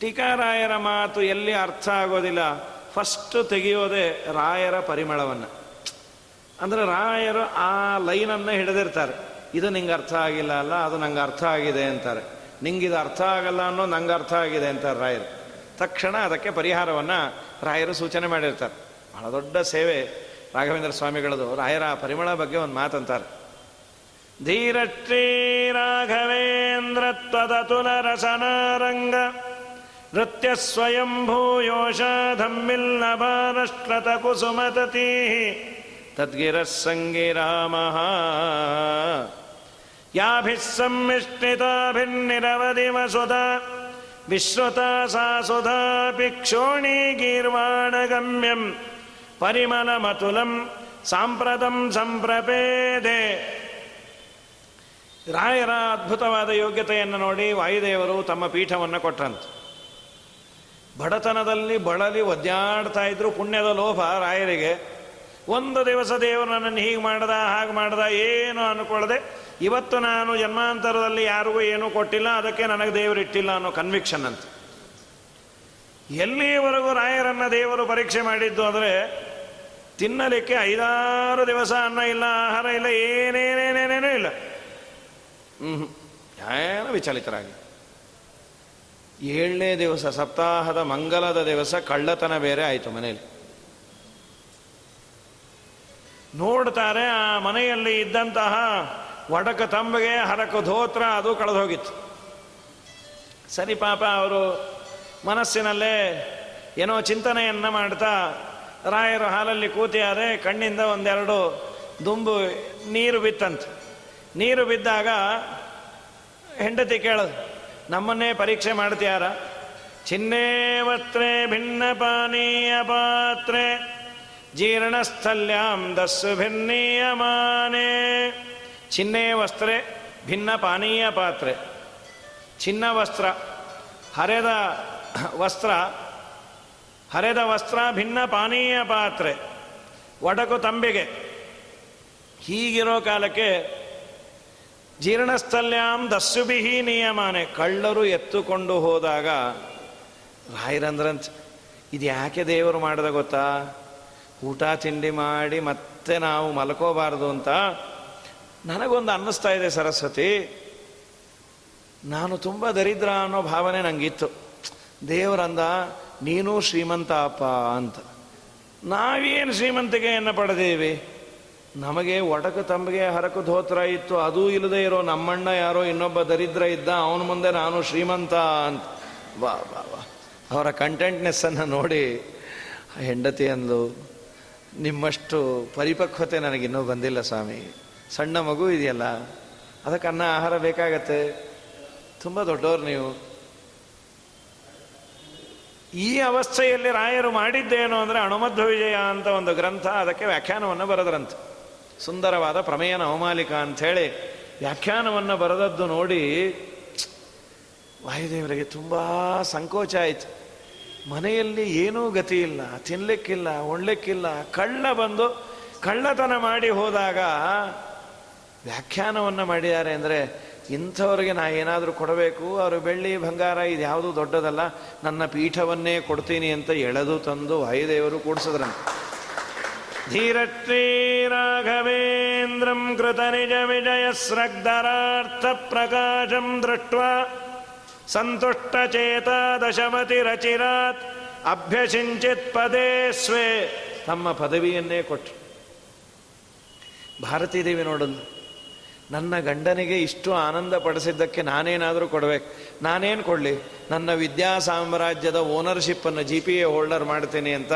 ಟೀಕಾರಾಯರ ಮಾತು ಎಲ್ಲಿ ಅರ್ಥ ಆಗೋದಿಲ್ಲ ಫಸ್ಟ್ ತೆಗೆಯೋದೆ ರಾಯರ ಪರಿಮಳವನ್ನು. ಅಂದರೆ ರಾಯರು ಆ ಲೈನನ್ನು ಹಿಡಿದಿರ್ತಾರೆ. ಇದು ನಿಂಗೆ ಅರ್ಥ ಆಗಿಲ್ಲ ಅಲ್ಲ, ಅದು ನಂಗೆ ಅರ್ಥ ಆಗಿದೆ ಅಂತಾರೆ. ನಿಂಗಿದು ಅರ್ಥ ಆಗಲ್ಲ ಅನ್ನೋ ನಂಗೆ ಅರ್ಥ ಆಗಿದೆ ಅಂತಾರೆ ರಾಯರು. ತಕ್ಷಣ ಅದಕ್ಕೆ ಪರಿಹಾರವನ್ನು ರಾಯರು ಸೂಚನೆ ಮಾಡಿರ್ತಾರೆ. ಬಹಳ ದೊಡ್ಡ ಸೇವೆ ರಾಘವೇಂದ್ರ ಸ್ವಾಮಿಗಳದು. ರಾಯರ ಪರಿಮಳ ಬಗ್ಗೆ ಒಂದು ಮಾತಂತಾರೆ. धीरश्रीराघवेन्द्रत्वदतुलरसनारङ्गत्यः स्वयम् भूयोशाधम्मिल् नष्ट्रतकुसुमततीः तद्गिरः सङ्गिरामः याभिः सम्मिष्टिताभिन्निरवधिवसुधा विश्रुता सा सुधापि क्षोणी गीर्वाणगम्यम् परिमलमतुलम् साम्प्रतम् सम्प्रपेदे। ರಾಯರ ಅದ್ಭುತವಾದ ಯೋಗ್ಯತೆಯನ್ನು ನೋಡಿ ವಾಯುದೇವರು ತಮ್ಮ ಪೀಠವನ್ನು ಕೊಟ್ರಂತ. ಬಡತನದಲ್ಲಿ ಬಳಲಿ ಒದ್ದಾಡ್ತಾ ಇದ್ರು ಪುಣ್ಯದ ಲೋಭ ರಾಯರಿಗೆ. ಒಂದು ದಿವಸ ದೇವರು ನನ್ನನ್ನು ಹೀಗೆ ಮಾಡ್ದ, ಹಾಗೆ ಮಾಡ್ದ, ಏನು ಅನ್ಕೊಳ್ಳದೆ ಇವತ್ತು ನಾನು ಜನ್ಮಾಂತರದಲ್ಲಿ ಯಾರಿಗೂ ಏನೂ ಕೊಟ್ಟಿಲ್ಲ, ಅದಕ್ಕೆ ನನಗೆ ದೇವರು ಇಟ್ಟಿಲ್ಲ ಅನ್ನೋ ಕನ್ವಿಕ್ಷನ್ ಅಂತ. ಎಲ್ಲಿವರೆಗೂ ರಾಯರನ್ನು ದೇವರು ಪರೀಕ್ಷೆ ಮಾಡಿದ್ದು ಅಂದರೆ, ತಿನ್ನಲಿಕ್ಕೆ ಐದಾರು ದಿವಸ ಅನ್ನ ಇಲ್ಲ, ಆಹಾರ ಇಲ್ಲ, ಏನೇನೇನೇನೇನೂ ಇಲ್ಲ. ಹ್ಞೂ ಏನೋ ವಿಚಲಿತರಾಗಿ? ಏಳನೇ ದಿವಸ, ಸಪ್ತಾಹದ ಮಂಗಲದ ದಿವಸ ಕಳ್ಳತನ ಬೇರೆ ಆಯಿತು ಮನೆಯಲ್ಲಿ. ನೋಡ್ತಾರೆ, ಆ ಮನೆಯಲ್ಲಿ ಇದ್ದಂತಹ ಒಡಕ ತಂಬಗೆ, ಹರಕ ಧೋತ್ರ ಅದು ಕಳೆದು ಹೋಗಿತ್ತು ಸರಿ ಪಾಪ, ಅವರು ಮನಸ್ಸಿನಲ್ಲೇ ಏನೋ ಚಿಂತನೆಯನ್ನು ಮಾಡ್ತಾ, ರಾಯರು ಹಾಲಲ್ಲಿ ಕೂತಿಯಾದರೆ ಕಣ್ಣಿಂದ ಒಂದೆರಡು ದುಂಬು ನೀರು ಬಿತ್ತಂತ. ನೀರು ಬಿದ್ದಾಗ ಹೆಂಡತಿ ಕೇಳದು, ನಮ್ಮನ್ನೇ ಪರೀಕ್ಷೆ ಮಾಡ್ತೀಯಾರ? ಚಿನ್ನೇವತ್ರೆ ಭಿನ್ನ ಪಾನೀಯ ಪಾತ್ರೆ, ಜೀರ್ಣಸ್ಥಲ್ಯಾಂ ದಸ್ಸು ಭಿನ್ನೀಯಮಾನೆ ಚಿನ್ನೇ ವಸ್ತ್ರೆ, ಭಿನ್ನ ಪಾನೀಯ ಪಾತ್ರೆ. ಚಿನ್ನ ವಸ್ತ್ರ, ಹರೆದ ವಸ್ತ್ರ ಹರೆದ ವಸ್ತ್ರ, ಭಿನ್ನ ಪಾನೀಯ ಪಾತ್ರೆ. ಒಡಕು ತಂಬಿಗೆ. ಹೀಗಿರೋ ಕಾಲಕ್ಕೆ ಜೀರ್ಣಸ್ಥಲ್ಯಾಂ ದಸ್ಸುಬಿಹಿ ನಿಯಮಾನೆ. ಕಳ್ಳರು ಎತ್ತುಕೊಂಡು ಹೋದಾಗ ರಾಯರಂದ್ರಂತ ಇದು ಯಾಕೆ ದೇವರು ಮಾಡಿದ ಗೊತ್ತಾ? ಊಟ ತಿಂಡಿ ಮಾಡಿ ಮತ್ತೆ ನಾವು ಮಲ್ಕೋಬಾರ್ದು ಅಂತ ನನಗೊಂದು ಅನ್ನಿಸ್ತಾ ಇದೆ ಸರಸ್ವತಿ. ನಾನು ತುಂಬ ದರಿದ್ರ ಅನ್ನೋ ಭಾವನೆ ನನಗಿತ್ತು ದೇವರಂದ, ನೀನು ಶ್ರೀಮಂತ ಅಪ್ಪ ಅಂತ. ನಾವೇನು ಶ್ರೀಮಂತಿಕೆಯನ್ನು ಪಡೆದೇವಿ? ನಮಗೆ ಒಡಕು ತಂಬಿಗೆ ಹರಕು ಧೋತ್ರ ಇತ್ತು, ಅದೂ ಇಲ್ಲದೆ ಇರೋ ನಮ್ಮಣ್ಣ ಯಾರೋ ಇನ್ನೊಬ್ಬ ದರಿದ್ರ ಇದ್ದ, ಅವನ ಮುಂದೆ ನಾನು ಶ್ರೀಮಂತ ಅಂತ. ವಾ ವಾ ವಾ. ಅವರ ಕಂಟೆಂಟ್ನೆಸ್ಸನ್ನು ನೋಡಿ ಹೆಂಡತಿ ಅಂದು ನಿಮ್ಮಷ್ಟು ಪರಿಪಕ್ವತೆ ನನಗಿನ್ನೂ ಬಂದಿಲ್ಲ ಸ್ವಾಮಿ. ಸಣ್ಣ ಮಗು ಇದೆಯಲ್ಲ, ಅದಕ್ಕೆ ಅನ್ನ ಆಹಾರ ಬೇಕಾಗತ್ತೆ. ತುಂಬ ದೊಡ್ಡವ್ರು ನೀವು. ಈ ಅವಸ್ಥೆಯಲ್ಲಿ ರಾಯರು ಮಾಡಿದ್ದೇನು ಅಂದರೆ ಅಣುಮಧ್ವ ವಿಜಯ ಅಂತ ಒಂದು ಗ್ರಂಥ, ಅದಕ್ಕೆ ವ್ಯಾಖ್ಯಾನವನ್ನು ಬರೆದ್ರಂತೆ. ಸುಂದರವಾದ ಪ್ರಮೇಯ ನವಮಾಲಿಕ ಅಂಥೇಳಿ ವ್ಯಾಖ್ಯಾನವನ್ನು ಬರೆದದ್ದು ನೋಡಿ ವಾಯುದೇವರಿಗೆ ತುಂಬ ಸಂಕೋಚ ಆಯಿತು. ಮನೆಯಲ್ಲಿ ಏನೂ ಗತಿ ಇಲ್ಲ ತಿನ್ನಲಿಕ್ಕಿಲ್ಲ ಉಣ್ಲಿಕ್ಕಿಲ್ಲ, ಕಳ್ಳ ಬಂದು ಕಳ್ಳತನ ಮಾಡಿ ಹೋದಾಗ ವ್ಯಾಖ್ಯಾನವನ್ನು ಮಾಡಿದ್ದಾರೆ ಅಂದರೆ ಇಂಥವ್ರಿಗೆ ನಾ ಏನಾದರೂ ಕೊಡಬೇಕು? ಅವರು ಬೆಳ್ಳಿ ಬಂಗಾರ ಇದು ಯಾವುದೂ ದೊಡ್ಡದಲ್ಲ, ನನ್ನ ಪೀಠವನ್ನೇ ಕೊಡ್ತೀನಿ ಅಂತ ಎಳೆದು ತಂದು ವಾಯುದೇವರು ಕೂಡಿಸಿದ್ರಂತೆ. ಧೀರಶ್ರೀ ರಾಘವೇಂದ್ರಂ ಕೃತ ನಿಜ ವಿಜಯ ಸ್ರಗ್ಧರಾರ್ಥ ಪ್ರಕಾಶಂ ದೃಷ್ಟ ಸಂತುಷ್ಟಚೇತ ದಶಮತಿರಚಿರಾತ್ ಅಭ್ಯಸಿಂಚಿತ್ ಪದೇ ಸ್ವೇ ತಮ್ಮ ಪದವಿಯನ್ನೇ ಕೊಟ್ಟರು ಭಾರತೀ ದೇವಿ ನೋಡೋದು ನನ್ನ ಗಂಡನಿಗೆ ಇಷ್ಟು ಆನಂದ ಪಡಿಸಿದ್ದಕ್ಕೆ ನಾನೇನಾದರೂ ಕೊಡಬೇಕು. ನಾನೇನು ಕೊಡಲಿ? ನನ್ನ ವಿದ್ಯಾ ಸಾಮ್ರಾಜ್ಯದ ಓನರ್ಶಿಪ್ಪನ್ನು ಜಿ ಪಿ ಎ ಹೋಲ್ಡರ್ ಮಾಡ್ತೀನಿ ಅಂತ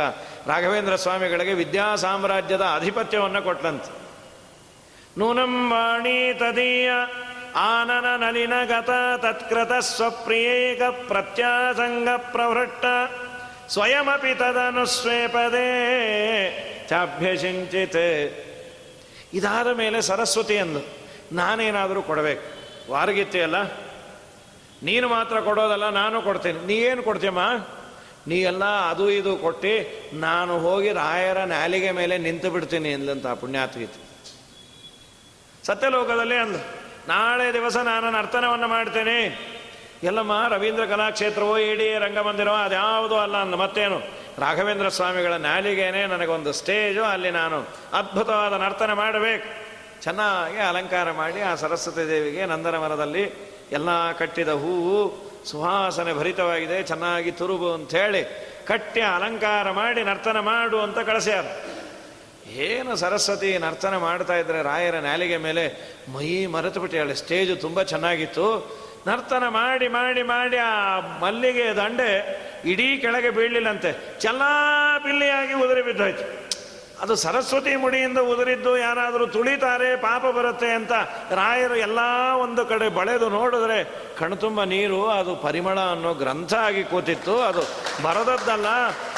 ರಾಘವೇಂದ್ರ ಸ್ವಾಮಿಗಳಿಗೆ ವಿದ್ಯಾ ಸಾಮ್ರಾಜ್ಯದ ಆಧಿಪತ್ಯವನ್ನು ಕೊಟ್ಟಂತೆ ನೂನಂ ವಾಣಿ ತದೀಯ ಆನನ ನಲಿನ ಗತ ತತ್ಕೃತ ಸ್ವಪ್ರಿಯೇಕ ಪ್ರತ್ಯಾಸಂಗ ಪ್ರವೃಟ್ಟ ಸ್ವಯಮಪಿ ತದನುಸ್ವೇಪದೇ ಚಾಭ್ಯಸಿಂಚಿತೆ ಇದಾದ ಮೇಲೆ ಸರಸ್ವತಿ ಅಂದು ನಾನೇನಾದರೂ ಕೊಡಬೇಕು. ವಾರಗಿತ್ತೆಯಲ್ಲ ನೀನು ಮಾತ್ರ ಕೊಡೋದಲ್ಲ, ನಾನು ಕೊಡ್ತೀನಿ. ನೀ ಏನು ಕೊಡ್ತೀಯಮ್ಮ? ನೀ ಎಲ್ಲ ಅದು ಇದು ಕೊಟ್ಟು ನಾನು ಹೋಗಿ ರಾಯರ ನಾಲಿಗೆ ಮೇಲೆ ನಿಂತು ಬಿಡ್ತೀನಿ ಎಂದಂತ ಪುಣ್ಯಾತ್ಗೀತೆ ಸತ್ಯಲೋಕದಲ್ಲಿ ಅಂದ, ನಾಳೆ ದಿವಸ ನಾನು ನರ್ತನವನ್ನು ಮಾಡ್ತೇನೆ. ಎಲ್ಲಮ್ಮ, ರವೀಂದ್ರ ಕಲಾಕ್ಷೇತ್ರವೋ ಇಡೀ ರಂಗಮಂದಿರವೋ, ಅದ್ಯಾವುದೂ ಅಲ್ಲ ಅಂದ, ಮತ್ತೇನು? ರಾಘವೇಂದ್ರ ಸ್ವಾಮಿಗಳ ನಾಲಿಗೆನೇ ನನಗೊಂದು ಸ್ಟೇಜು, ಅಲ್ಲಿ ನಾನು ಅದ್ಭುತವಾದ ನರ್ತನ ಮಾಡಬೇಕು. ಚೆನ್ನಾಗಿ ಅಲಂಕಾರ ಮಾಡಿ ಆ ಸರಸ್ವತಿ ದೇವಿಗೆ ನಂದನ ಮರದಲ್ಲಿ ಎಲ್ಲ ಕಟ್ಟಿದ ಹೂವು ಸುವಾಸನೆ ಭರಿತವಾಗಿದೆ, ಚೆನ್ನಾಗಿ ತುರುಬು ಅಂಥೇಳಿ ಕಟ್ಟಿ ಅಲಂಕಾರ ಮಾಡಿ ನರ್ತನ ಮಾಡು ಅಂತ ಕಳಿಸ್ಯಾರ. ಏನು ಸರಸ್ವತಿ ನರ್ತನ ಮಾಡ್ತಾ ಇದ್ರೆ ರಾಯರ ನಾಲಿಗೆ ಮೇಲೆ ಮೈ ಮರೆತು ಬಿಟ್ಟಿಯಾಳೆ ಸ್ಟೇಜು ತುಂಬ ಚೆನ್ನಾಗಿತ್ತು. ನರ್ತನ ಮಾಡಿ ಮಾಡಿ ಮಾಡಿ ಆ ಮಲ್ಲಿಗೆ ದಂಡೆ ಇಡೀ ಕೆಳಗೆ ಬೀಳಲಿಲ್ಲಂತೆ. ಚಲ್ಲಾ ಬಿಲ್ಲಿಯಾಗಿ ಉದುರಿ ಬಿದ್ದೋಯ್ತು. ಅದು ಸರಸ್ವತಿ ಮುಡಿಯಿಂದ ಉದುರಿದ್ದು ಯಾರಾದರೂ ತುಳಿತಾರೆ, ಪಾಪ ಬರುತ್ತೆ ಅಂತ ರಾಯರು ಎಲ್ಲ ಒಂದು ಕಡೆ ಬಳೆದು ನೋಡಿದ್ರೆ ಕಣ್ತುಂಬ ನೀರು, ಅದು ಪರಿಮಳ ಅನ್ನೋ ಗ್ರಂಥ ಆಗಿ ಕೂತಿತ್ತು. ಅದು ಬರದದ್ದಲ್ಲ,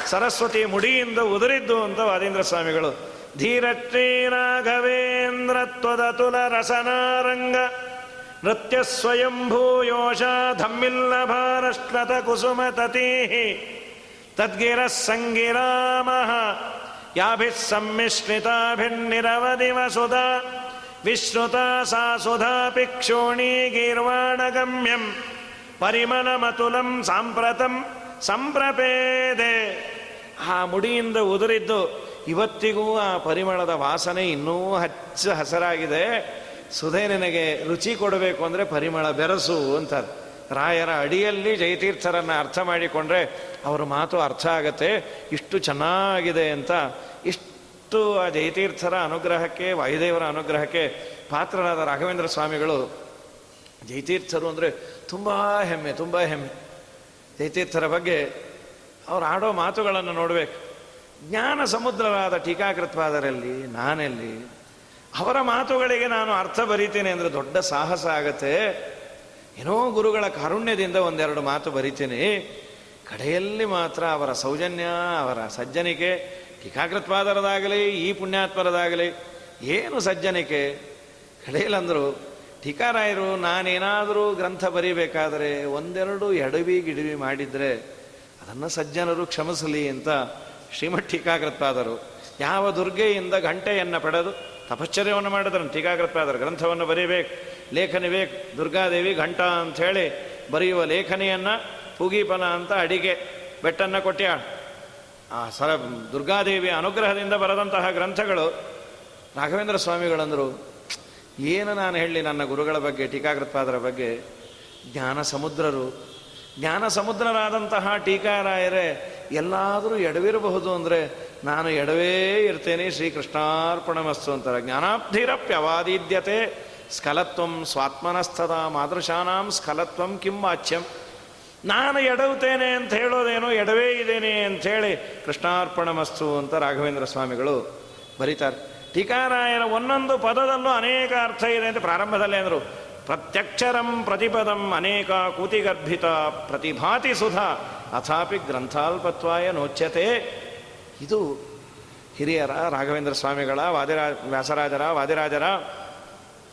ಸರಸ್ವತಿ ಮುಡಿಯಿಂದ ಉದುರಿದ್ದು ಅಂತ ವಾದೀಂದ್ರ ಸ್ವಾಮಿಗಳು. ಧೀರಶ್ರೀ ರಾಘವೇಂದ್ರ ತ್ವದತುಲ ರಸನಾರಂಗ, ನೃತ್ಯ ಸ್ವಯಂಭೂಯೋಷ ಧಮ್ಮಿಲ್ಲ ಭಾರಶ್ಲತ ಕುಸುಮ ತತೀ ತದ್ಗಿರ ಸಂಗಿರಾಮಃ ಯಾಭಿಃ ಸಮ್ಮಿಶ್ರಿತಾಭಿರ್ನಿರವಧಿವ ಸುಧಾ ವಿಶ್ರುತಾ ಸಾ ಸುಧಾ ಪಿಕ್ಷೋಣಿ ಗೀರ್ವಾಣಗಮ್ಯಂ ಪರಿಮಳಮತುಲಂ ಸಾಂಪ್ರತಂ ಸಂಪ್ರಪೇದೆ ಆ ಮುಡಿಯಿಂದ ಉದುರಿದ್ದು ಇವತ್ತಿಗೂ ಆ ಪರಿಮಳದ ವಾಸನೆ ಇನ್ನೂ ಹಚ್ಚ ಹಸರಾಗಿದೆ. ಸುಧೆ ನಿನಗೆ ರುಚಿ ಕೊಡಬೇಕು ಅಂದರೆ ಪರಿಮಳ ಬೆರಸು ಅಂತಾರೆ. ರಾಯರ ಅಡಿಯಲ್ಲಿ ಜಯತೀರ್ಥರನ್ನು ಅರ್ಥ ಮಾಡಿಕೊಂಡ್ರೆ ಅವರ ಮಾತು ಅರ್ಥ ಆಗತ್ತೆ. ಇಷ್ಟು ಚೆನ್ನಾಗಿದೆ ಅಂತ ಇಷ್ಟು ಆ ಜಯತೀರ್ಥರ ಅನುಗ್ರಹಕ್ಕೆ, ವಾಯುದೇವರ ಅನುಗ್ರಹಕ್ಕೆ ಪಾತ್ರರಾದ ರಾಘವೇಂದ್ರ ಸ್ವಾಮಿಗಳು ಜಯತೀರ್ಥರು ಅಂದರೆ ತುಂಬ ಹೆಮ್ಮೆ ತುಂಬ ಹೆಮ್ಮೆ. ಜಯತೀರ್ಥರ ಬಗ್ಗೆ ಅವ್ರು ಆಡೋ ಮಾತುಗಳನ್ನು ನೋಡಬೇಕು. ಜ್ಞಾನ ಸಮುದ್ರವಾದ ಟೀಕಾಕೃತ್ವಾದರಲ್ಲಿ ನಾನೆಲ್ಲಿ ಅವರ ಮಾತುಗಳಿಗೆ ನಾನು ಅರ್ಥ ಬರೀತೀನಿ ಅಂದರೆ ದೊಡ್ಡ ಸಾಹಸ ಆಗತ್ತೆ. ಏನೋ ಗುರುಗಳ ಕಾರುಣ್ಯದಿಂದ ಒಂದೆರಡು ಮಾತು ಬರಿತೀನಿ. ಕಡೆಯಲ್ಲಿ ಮಾತ್ರ ಅವರ ಸೌಜನ್ಯ, ಅವರ ಸಜ್ಜನಿಕೆ ಟೀಕಾಕೃತ್ಪಾದರದಾಗಲಿ ಈ ಪುಣ್ಯಾತ್ಮರದಾಗಲಿ, ಏನು ಸಜ್ಜನಿಕೆ? ಕಡೆಯಲ್ಲಂದರು, ಟೀಕಾರಾಯರು, ನಾನೇನಾದರೂ ಗ್ರಂಥ ಬರೀಬೇಕಾದರೆ ಒಂದೆರಡು ಎಡವಿ ಗಿಡವಿ ಮಾಡಿದರೆ ಅದನ್ನು ಸಜ್ಜನರು ಕ್ಷಮಿಸಲಿ ಅಂತ ಶ್ರೀಮಠ್ ಟೀಕಾಕೃತ್ಪಾದರು ಯಾವ ದುರ್ಗೆಯಿಂದ ಗಂಟೆಯನ್ನು ಪಡೆದು ತಪಶ್ಚರ್ಯವನ್ನು ಮಾಡಿದ್ರು ಟೀಕಾಕೃತ್ಪಾದರು ಗ್ರಂಥವನ್ನು ಬರೀಬೇಕು, ಲೇಖನಿ ಬೇಕು, ದುರ್ಗಾದೇವಿ ಘಂಟ ಅಂಥೇಳಿ ಬರೆಯುವ ಲೇಖನಿಯನ್ನು ಪುಗೀಪನ ಅಂತ ಅಡಿಗೆ ಬೆಟ್ಟನ್ನು ಕೊಟ್ಟ್ಯಾಳ ಆ ಸರ ದುರ್ಗಾದೇವಿಯ ಅನುಗ್ರಹದಿಂದ ಬರೆದಂತಹ ಗ್ರಂಥಗಳು ರಾಘವೇಂದ್ರ ಸ್ವಾಮಿಗಳಂದರು, ಏನು ನಾನು ಹೇಳಿ ನನ್ನ ಗುರುಗಳ ಬಗ್ಗೆ ಟೀಕಾಕೃತ್ಪಾದರ ಬಗ್ಗೆ, ಜ್ಞಾನ ಸಮುದ್ರರು, ಜ್ಞಾನ ಸಮುದ್ರರಾದಂತಹ ಟೀಕಾರಾಯರೇ, ಎಲ್ಲಾದರೂ ಎಡವಿರಬಹುದು ಅಂದರೆ ನಾನು ಎಡವೇ ಇರ್ತೇನೆ ಶ್ರೀಕೃಷ್ಣಾರ್ಪಣಮಸ್ತು ಅಂತಾರೆ. ಜ್ಞಾನಾಬ್ಧಿರಪ್ಯವಾದಿದ್ಯತೆ ಸ್ಖಲತ್ವಂ ಸ್ವಾತ್ಮನಸ್ಥದ ಮಾದೃಶಾನಾಂ ಸ್ಖಲತ್ವಂ ಕಿಂ ವಾಚ್ಯಂ. ನಾನು ಎಡವುತ್ತೇನೆ ಅಂತ ಹೇಳೋದೇನೋ ಎಡವೇ ಇದ್ದೇನೆ ಅಂಥೇಳಿ ಕೃಷ್ಣಾರ್ಪಣಮಸ್ತು ಅಂತ ರಾಘವೇಂದ್ರ ಸ್ವಾಮಿಗಳು ಬರೀತಾರೆ. ಟೀಕಾರಾಯನ ಒಂದೊಂದು ಪದದಲ್ಲೂ ಅನೇಕ ಅರ್ಥ ಇದೆ ಅಂತ ಪ್ರಾರಂಭದಲ್ಲೇ ಅಂದರು. ಪ್ರತ್ಯಕ್ಷರಂ ಪ್ರತಿಪದಂ ಅನೇಕ ಕೂತಿಗರ್ಭಿತ ಪ್ರತಿಭಾತಿ ಸುಧಾ. ಅಥಾಪಿ ಗ್ರಂಥಾಲ್ಪತ್ವಾಯ ನೋಚ್ಯತೆ. ಇದು ಹಿರಿಯರ, ರಾಘವೇಂದ್ರ ಸ್ವಾಮಿಗಳ, ವಾದಿರಾ, ವ್ಯಾಸರಾಜರ, ವಾದಿರಾಜರ,